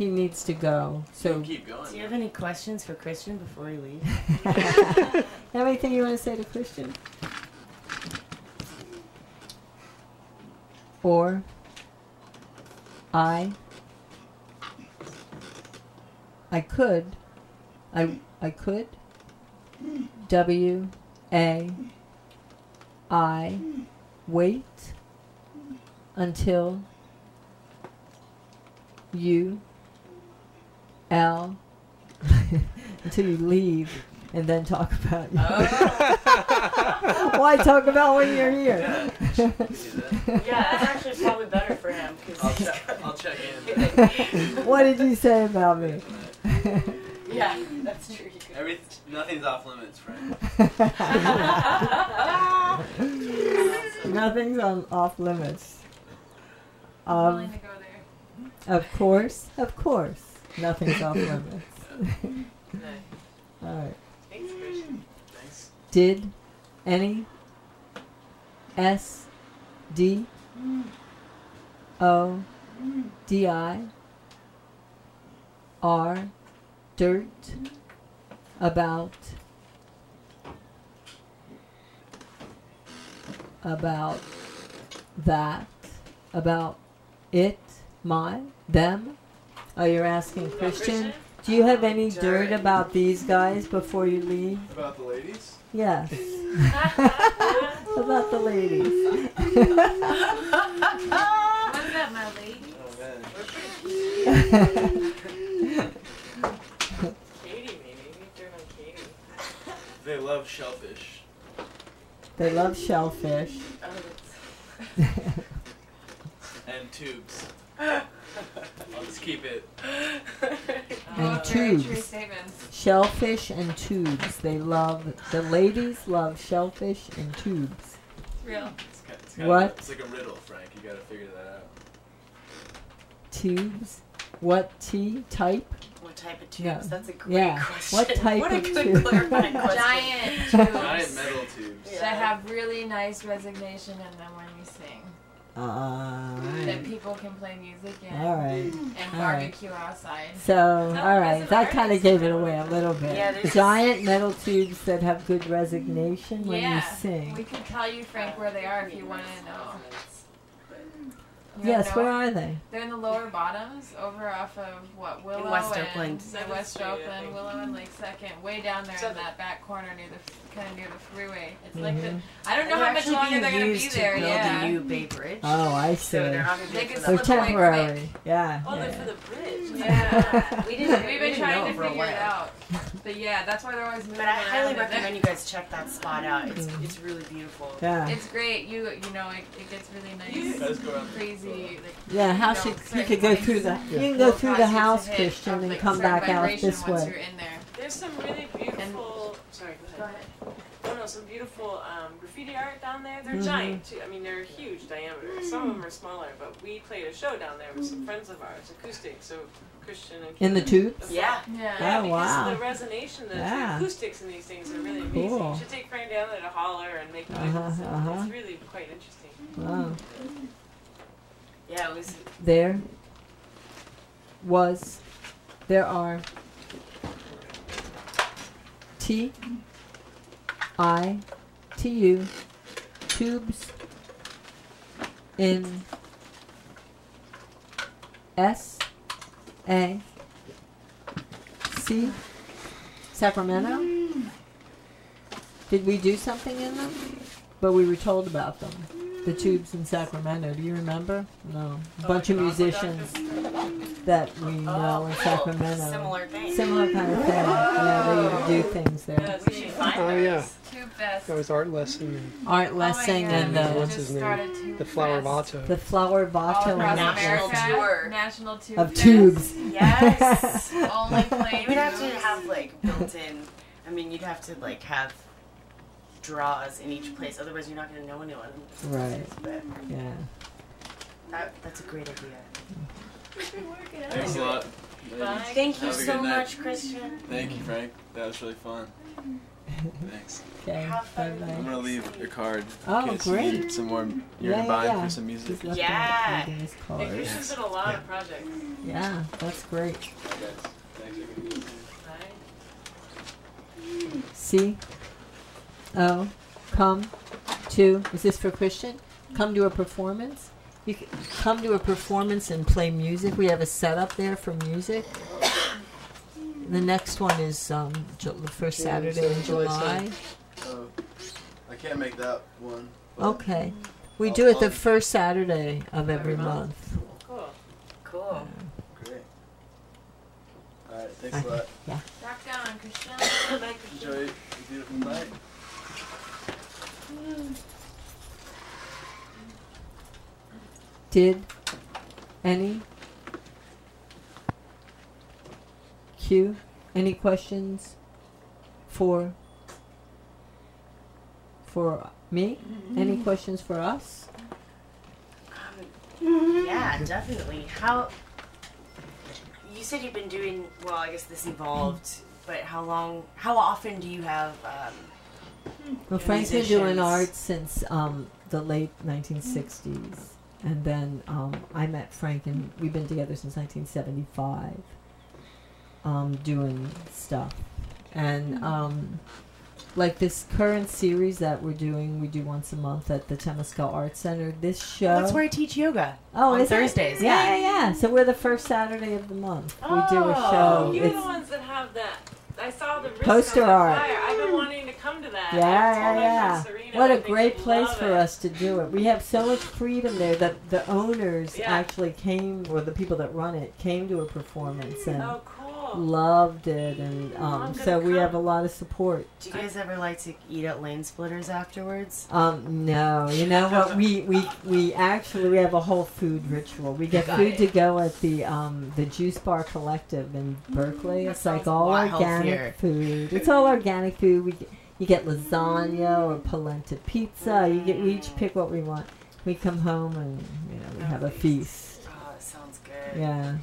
He needs to go. So, keep going. Do you have any questions for Christian before we leave? anything you want to say to Christian? Or I I could I I could W A I wait until you L until you leave and then talk about you. Why talk about when you're here? Do that. yeah, that's actually probably better for him. I'll check. I'll check in. what did you say about me? yeah, that's true. Every nothing's off limits, friend. Nothing's on off limits. I'm Um, willing to go there. of course, of course, nothing's off limits. No. All right. Thanks, Christian. Thanks. Did any S D O D I R dirt about about that about it my them oh you're asking christian do you have any dirt about these guys before you leave About the ladies? Yes. About the ladies. What's that, my lady? Oh man. Katie, maybe. Maybe turn on Katie. They love shellfish. they love shellfish. And tubes. I'll just keep it. And Both tubes. Shellfish and tubes. They love the ladies love shellfish and tubes. It's real. It's, kind it's, kind What? Of, it's like a riddle, Frank. You gotta figure that out. Tubes. What T type? What type of tubes? Yeah. That's a great Yeah. question. What type what a of good tube? clarifying question. Giant tubes Giant metal tubes. Yeah. that have really nice resignation in them when you sing. That people can play music in Alright. and all right. barbecue outside. So, No, alright, that kind of gave it away a little bit. Yeah, there's- Giant metal tubes that have good resignation when yeah, you sing. we could tell you, Frank, where they are if you want to know. You Yes, wanna where are they? They're in the lower bottoms, over off of what Willow West and Oakland. yeah, West Street, Oakland. Willow and Lake Second, way down there in that back corner near the kind of near the freeway. It's like the Mhm. I don't know They're how much actually longer they're gonna be used there. To build Yeah, a new Bay Bridge. Oh, I see. So they're not gonna be They could for They're slip that. away temporary. Yeah. Oh, they're for the bridge. yeah. We didn't. We've we been didn't trying to figure it out, but yeah, that's why they're always moving But I highly recommend they're- you guys check that spot out. It's Mm. it's really beautiful. Yeah. It's great. You you know it, it gets really nice, guys go Like, Yeah, how you know, you could go through the you can will go through the cause you to house, Christian, and like, come back out this way. in there. There's some really beautiful. sorry, go ahead. Oh no, some beautiful um, graffiti art down there. They're Mhm. giant too. I mean, they're huge diameter. Some of them are smaller, but we played a show down there with some friends of ours, acoustic. So Christian and In the Keith- tubes? Yeah. Yeah. Yeah, Oh, because wow. of the resonation, the, Yeah. acoustics in these things are really amazing. Cool. You should take Frank down there to holler and make Uh-huh, noises. uh-huh. It's really quite interesting. Wow. Yeah, it was. There was there are T I T U tubes in S A C Sacramento. Mm. Did we do something in them? But we were told about them. The tubes in Sacramento. Do you remember? No. A oh, bunch of musicians that we know in Oh, cool. Sacramento. Similar thing. Similar kind of thing. Yeah, they do things there. Yeah, We should find Oh, those. yeah. Tube best. That was art lesson and art Oh lesson and we the What's his name? the flower Fest. vato. the flower All vato across national tour. National Tube of Fest. tubes. Yes. Only playing You would have to have like built in. I mean, you'd have to like have draws in each place. Otherwise, you're not going to know anyone. Right. But Yeah. that, that's a great idea. Thanks a lot. Bye. Thank you so good night. much, Christian. Thank you, Frank. That was really fun. Thanks. Okay. Have Bye fun. I'm gonna leave a card Oh, in case great. you need some more. You're Yeah, gonna buy yeah. for some music. He's left Yeah. out reading his Hey, cards. Christian's did a lot of projects. Yeah, that's great. Bye, guys. Thanks. I can do this. Right? C O come to is this for Christian? Come to a performance. You can come to a performance and play music. We have a setup there for music. The next one is um, Ju- the first June Saturday in July July. Oh, I can't make that one. but Okay, we I'll- do it the first Saturday of every Every month. month. Cool. Cool. Great. All right. Thanks a lot. Rock on, Christian. Bye, Christian. Enjoy the beautiful night. Did any Q any questions for for me? Any questions for us? Um, yeah, definitely. How? You said you've been doing well. I guess this evolved, but how long? How often do you have? Um, Well, Frank's been doing musicians? art since um, the late 1960s, and then um, I met Frank, and we've been together since 1975, um, doing stuff, and um, like this current series that we're doing, we do once a month at the Temescal Art Center. This show. that's where I teach yoga. Oh, on is it? Thursdays, Yeah, yeah. yeah. So we're the first Saturday of the month. we do a Oh. show. You're the It's- ones that have that. I saw the Poster art. I've been wanting to come to that. Yeah, yeah, yeah. Serena, What a great place for it. us to do it. We have so much freedom there that the owners Yeah. actually came, or the people that run it, came to a performance and Oh, cool. Loved it. And um, gonna so we come. have a lot of support. Do you guys ever like to eat at lane splitters afterwards? Um, no, you know what? We, we we actually we have a whole food ritual. We get food it. to go at the um the Juice Bar Collective in Berkeley. That It's like all organic healthier. food. It's all organic food. We get, you get lasagna or polenta pizza. You get we each pick what we want. We come home and you know we have a feast. Oh, it sounds good. Yeah.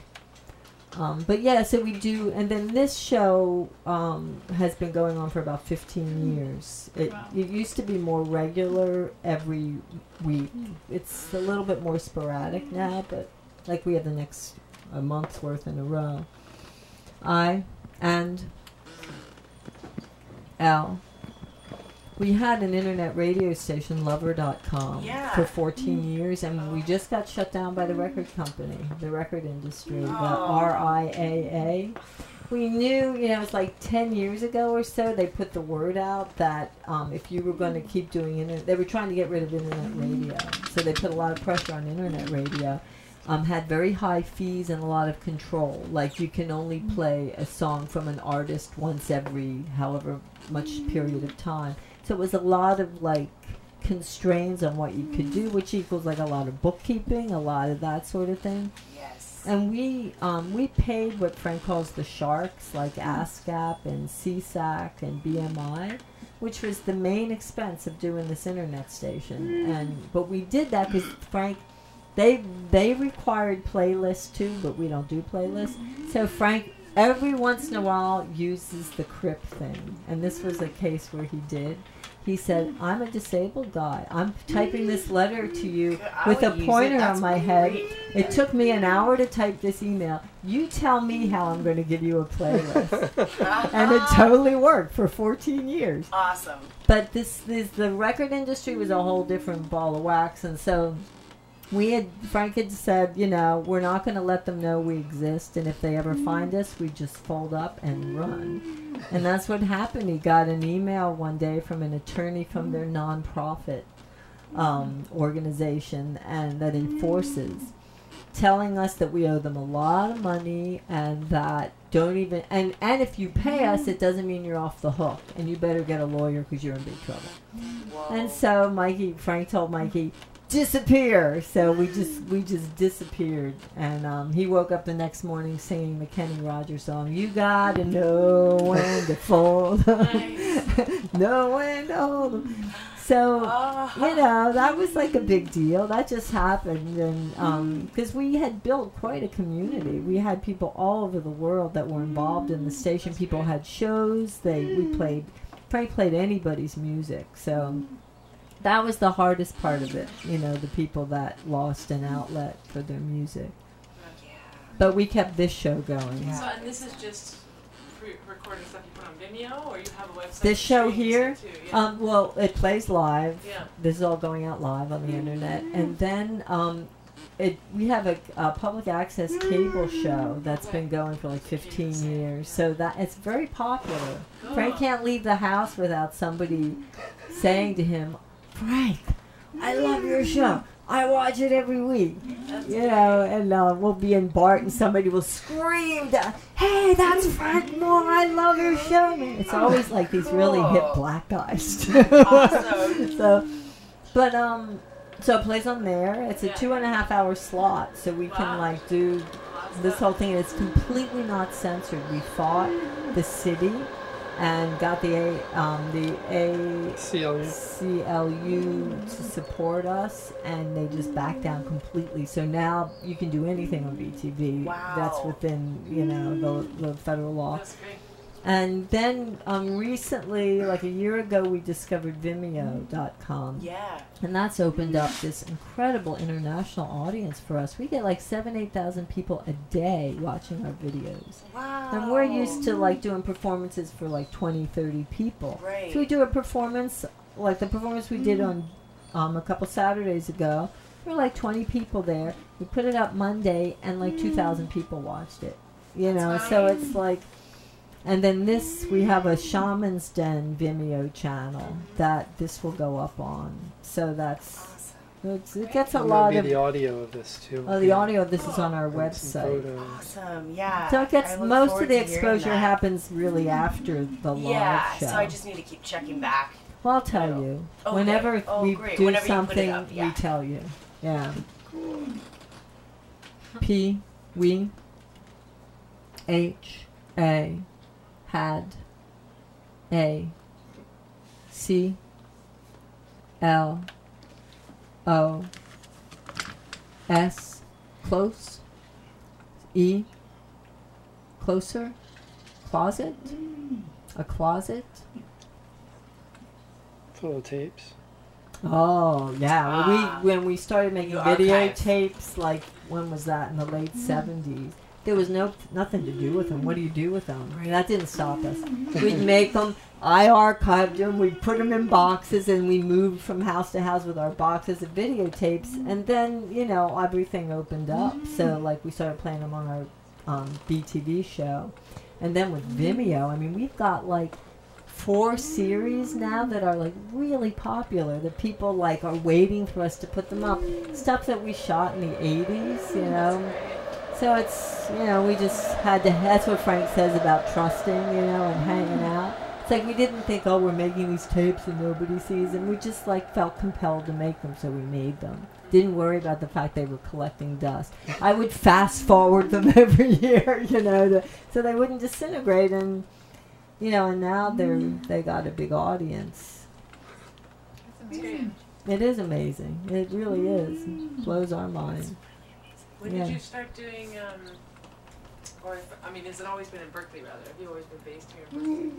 Um, but yeah, so we do, and then this show um, has been going on for about 15 years. It, Wow. it used to be more regular every week. It's a little bit more sporadic now, but like we have the next a month's worth in a row. I and L. We had an internet radio station, lover.com, Yeah. for 14 mm. years, and we oh. just got shut down by the record company, the record industry, the Oh. RIAA. We knew, you know, it's like 10 years ago or so, they put the word out that um, if you were going to mm. keep doing internet, they were trying to get rid of internet mm. radio. So they put a lot of pressure on internet radio. Um, had very high fees and a lot of control. Like you can only play a song from an artist once every however much period of time. So it was a lot of like constraints on what you could do, which equals like a lot of bookkeeping, a lot of that sort of thing. Yes. And we um, we paid what Frank calls the sharks, like ASCAP and SESAC and BMI, which was the main expense of doing this internet station. And but we did that because Frank, they they required playlists too, but we don't do playlists. So Frank every once in a while uses the crypt thing, and this was a case where he did. He said, "I'm a disabled guy. I'm typing this mm. letter to you with a would use it. pointer on my head." It took me an hour to type this email. You tell me how I'm going to give you a playlist. and it totally worked for 14 years. Awesome. But this, this, the record industry was a whole different ball of wax. And so we had, Frank had said, you know, we're not going to let them know we exist. And if they ever mm. find us, we just fold up and run. And that's what happened. He got an email one day from an attorney from their mm. nonprofit um, mm. organization and that enforces telling us that we owe them a lot of money and that don't even and and if you pay us, it doesn't mean you're off the hook, and you better get a lawyer because you're in big trouble. And so Mikey, Frank told Mikey, disappear. So we just we just disappeared, and um, he woke up the next morning singing the Kenny Rogers song. You gotta know when to fold, know when to hold 'em." So ah. you know that was like a big deal. That just happened, and um, because we had built quite a community, we had people all over the world that were involved in the mm, station. People had shows. They we mm. played. Frank played anybody's music, so mm. That was the hardest part of it. You know, the people that lost an outlet for their music. But we kept this show going. So, and this is just pre- recording stuff you put on Vimeo, or you have a website? This show here, it too? Yeah. um, well, it plays live. Yeah. This is all going out live on the internet, and then um, it we have a, a public access cable show that's been going for like 15 years. So that it's very popular. Frank can't leave the house without somebody saying to him, "Frank, I love your show. I watch it every week." You know, and uh, we'll be in Bart, and somebody will scream, down, "Hey, that's Frank Moore! I love your show!" And it's always like these really hip black guys. too. Awesome. so, but um, so it plays on there. It's a Yeah. two and a half hour slot, so we can like do this whole thing. It's completely not censored. We fought the city and got the A, um, the A CLU. CLU to support us, and they just backed down completely. So now you can do anything on BTV. That's within you know the, the federal law. That's great. And then um, recently, like a year ago, we discovered Vimeo.com. Yeah. And that's opened up this incredible international audience for us. We get like seven, eight thousand people a day watching our videos. Wow. And we're used to like doing performances for like 20, 30 people. Right. So we do a performance, like the performance we did on um, a couple Saturdays ago. There were like 20 people there. We put it up Monday, and like 2,000 people watched it. You know, so it's like. And then this, we have a Shaman's Den Vimeo channel that this will go up on. So that's. Awesome. It's, it gets a And lot there'll of. the audio of this too. Oh, the audio of this is on our And website. Awesome. Yeah. So it gets most of the exposure happens really after the live Yeah. show. So I just need to keep checking back. well, I'll tell oh. you. Oh, okay. Whenever Oh, we great. do Whenever you put it something, up, yeah. we tell you. Yeah. P we H A had A C L O S close E closer closet a closet full of tapes. Oh yeah, Ah. when we when we started making You videotapes, like when was that in the late seventies? There was no nothing to do with them. What do you do with them? Mean, that didn't stop us. We'd make them. I archived them. We'd put them in boxes, and we moved from house to house with our boxes of videotapes. And then you know everything opened up. So like we started playing them on our um, BTV show, and then with Vimeo, I mean we've got like four series now that are like really popular that people like are waiting for us to put them up stuff that we shot in the 80s you know so it's you know we just had to that's what frank says about trusting you know and mm-hmm. hanging out it's like we didn't think oh we're making these tapes and nobody sees them we just like felt compelled to make them so we made them didn't worry about the fact they were collecting dust i would fast forward them every year you know to, so they wouldn't disintegrate and you know, and now they're mm-hmm. they got a big audience. That's great. It is amazing. It really is. It blows our mind. When Yeah. did you start doing, um, or if, I mean, has it always been in Berkeley rather? Have you always been based here in Berkeley?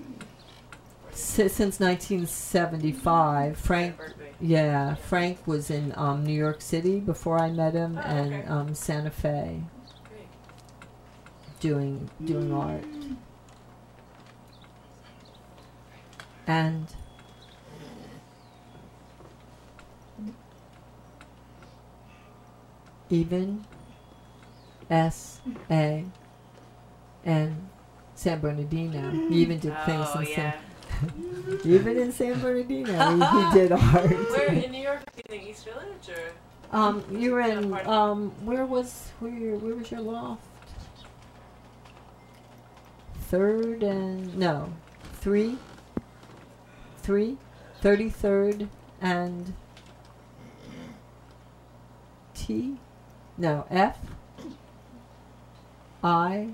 Si- since 1975, Frank. Berkeley. Yeah, Frank was in um, New York City before I met him, Oh, and okay. um, Santa Fe Great. doing doing art. And even S A N San Bernardino. He even did things Oh in yeah. San Even in San Bernardino, he, he did art. Where in New York? You think East Village or? Um, you were in. Um, where was where? Where was your loft? Third and no, three. Three, thirty-third and T, no F. I.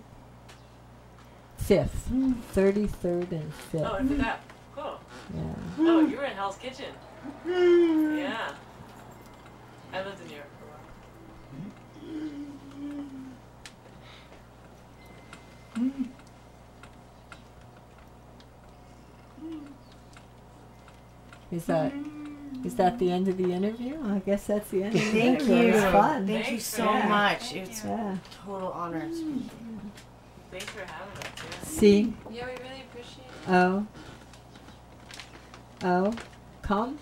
Fifth, thirty-third and fifth. Oh, I forgot. Cool. Yeah. Oh, you were in Hell's Kitchen. Yeah. I lived in New York for a while. Is that is that the end of the interview? I guess that's the end. Of the Thank interview. you. It was fun. Thank you so for that. much. It's Yeah. a total honor. Thanks for having us. Yeah. C Yeah, we really appreciate it. Oh. O come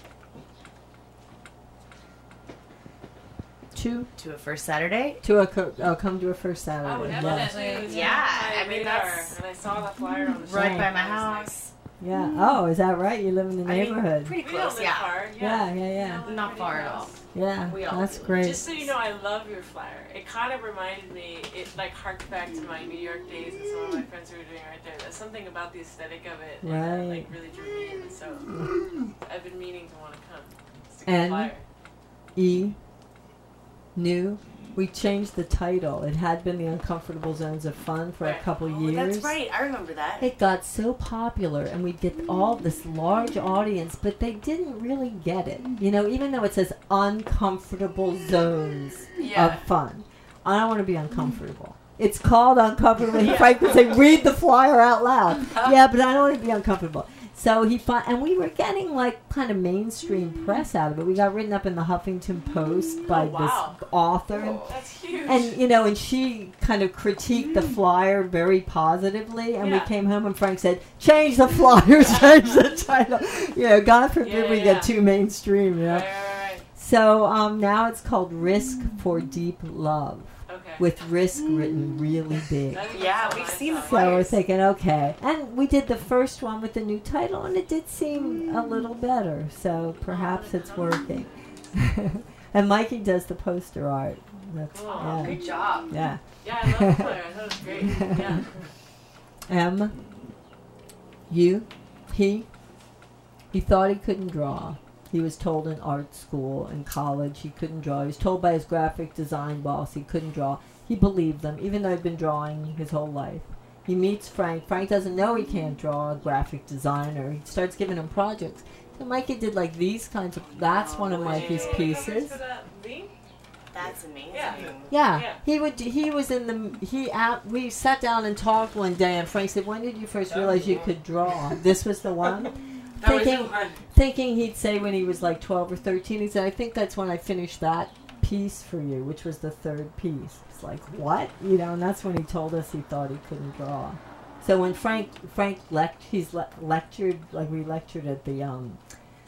to To a first Saturday. to a co- oh come to a first Saturday. Oh, yeah. definitely. It was Yeah, on I mean, radar, that's- and I saw the flyer on the Right shelf, by my I like, house. Yeah. Oh, is that right? You live in the I mean, neighborhood. pretty close, yeah. far. yeah, Yeah. yeah, yeah, We live Not pretty far at all. yeah. We all That's do. great. Just so you know, I love your flyer. It kind of reminded me, it like harked back to my New York days and some of my friends who were doing right there. There's something about the aesthetic of it and that, like really drew me in. So I've been meaning to want to come. It's a good And- flyer. E new. We changed the title. It had been the uncomfortable zones of fun for a couple Oh, years. that's right. I remember that. It got so popular, and we'd get all this large audience, but they didn't really get it. You know, even though it says uncomfortable zones Yeah. of fun, I don't want to be uncomfortable. It's called uncomfortable. And Frank would say, "Read the flyer out loud." yeah, but I don't want to be uncomfortable. So he fi- and we were getting like kind of mainstream press out of it. We got written up in the Huffington Post by Oh, wow. this author. and That's huge. and you know, and she kind of critiqued the flyer very positively, and we came home and Frank said, "Change the flyer, change the title." You know, God forbid Yeah, we yeah. get too mainstream. You know. right, right, right. So um, now it's called Risk for Deep Love, Okay. with risk written really big. Yeah, so we've seen the of So we're thinking, okay, and we did the first one with the new title, and it did seem a mm. little better. So perhaps it's working. and Mikey does the poster art. That's Cool. yeah, Good job. yeah. Yeah, I love the flyer. I thought it was great. Yeah. M. You. He. He thought he couldn't draw. He was told in art school and college he couldn't draw. He was told by his graphic design boss he couldn't draw. He believed them, even though he'd been drawing his whole life. He meets Frank. Frank doesn't know he can't draw a graphic designer. He starts giving him projects. So Mikey did like these kinds of. That's one of Mikey's pieces. for that That's amazing. Yeah. Yeah, Yeah. he would. He was in the. He out. We sat down and talked one day, and Frank said, "When did you first realize you could draw?" This was the one. Thinking, thinking he'd say when he was like twelve or thirteen. He said, "I think that's when I finished that piece for you, which was the third piece." It's like what, you know, and that's when he told us he thought he couldn't draw. So when Frank Frank lect he's le- lectured like we lectured at the um.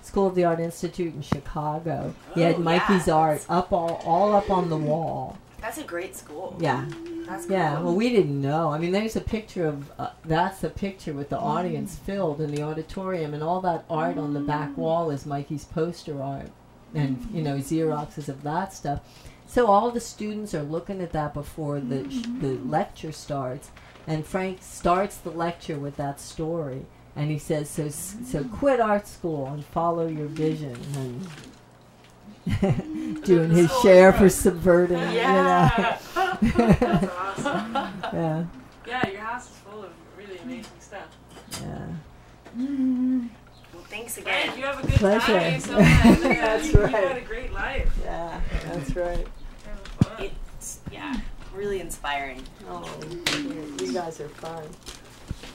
School of the Art Institute in Chicago. He had Oh, Mikey's yeah. art up all all up on the wall. That's a great school. Yeah, That's yeah. cool. Well, we didn't know. I mean, there's a picture of uh, that's a picture with the mm. audience filled in the auditorium, and all that art on the back mm. wall is Mikey's poster art, and mm. you know Xeroxes of that stuff. So all the students are looking at that before the sh- mm-hmm. the lecture starts, and Frank starts the lecture with that story, and he says, "So s- so quit art school and follow your vision." And doing his share for subverting, you know. Yeah. That's awesome. Yeah, Yeah, your house is full of really amazing stuff. yeah. Well, thanks Frank, again. you have a good Pleasure. time. So much. That's you, right. You had a great life. Yeah, that's right. It's yeah, really inspiring. Oh, you guys are fun.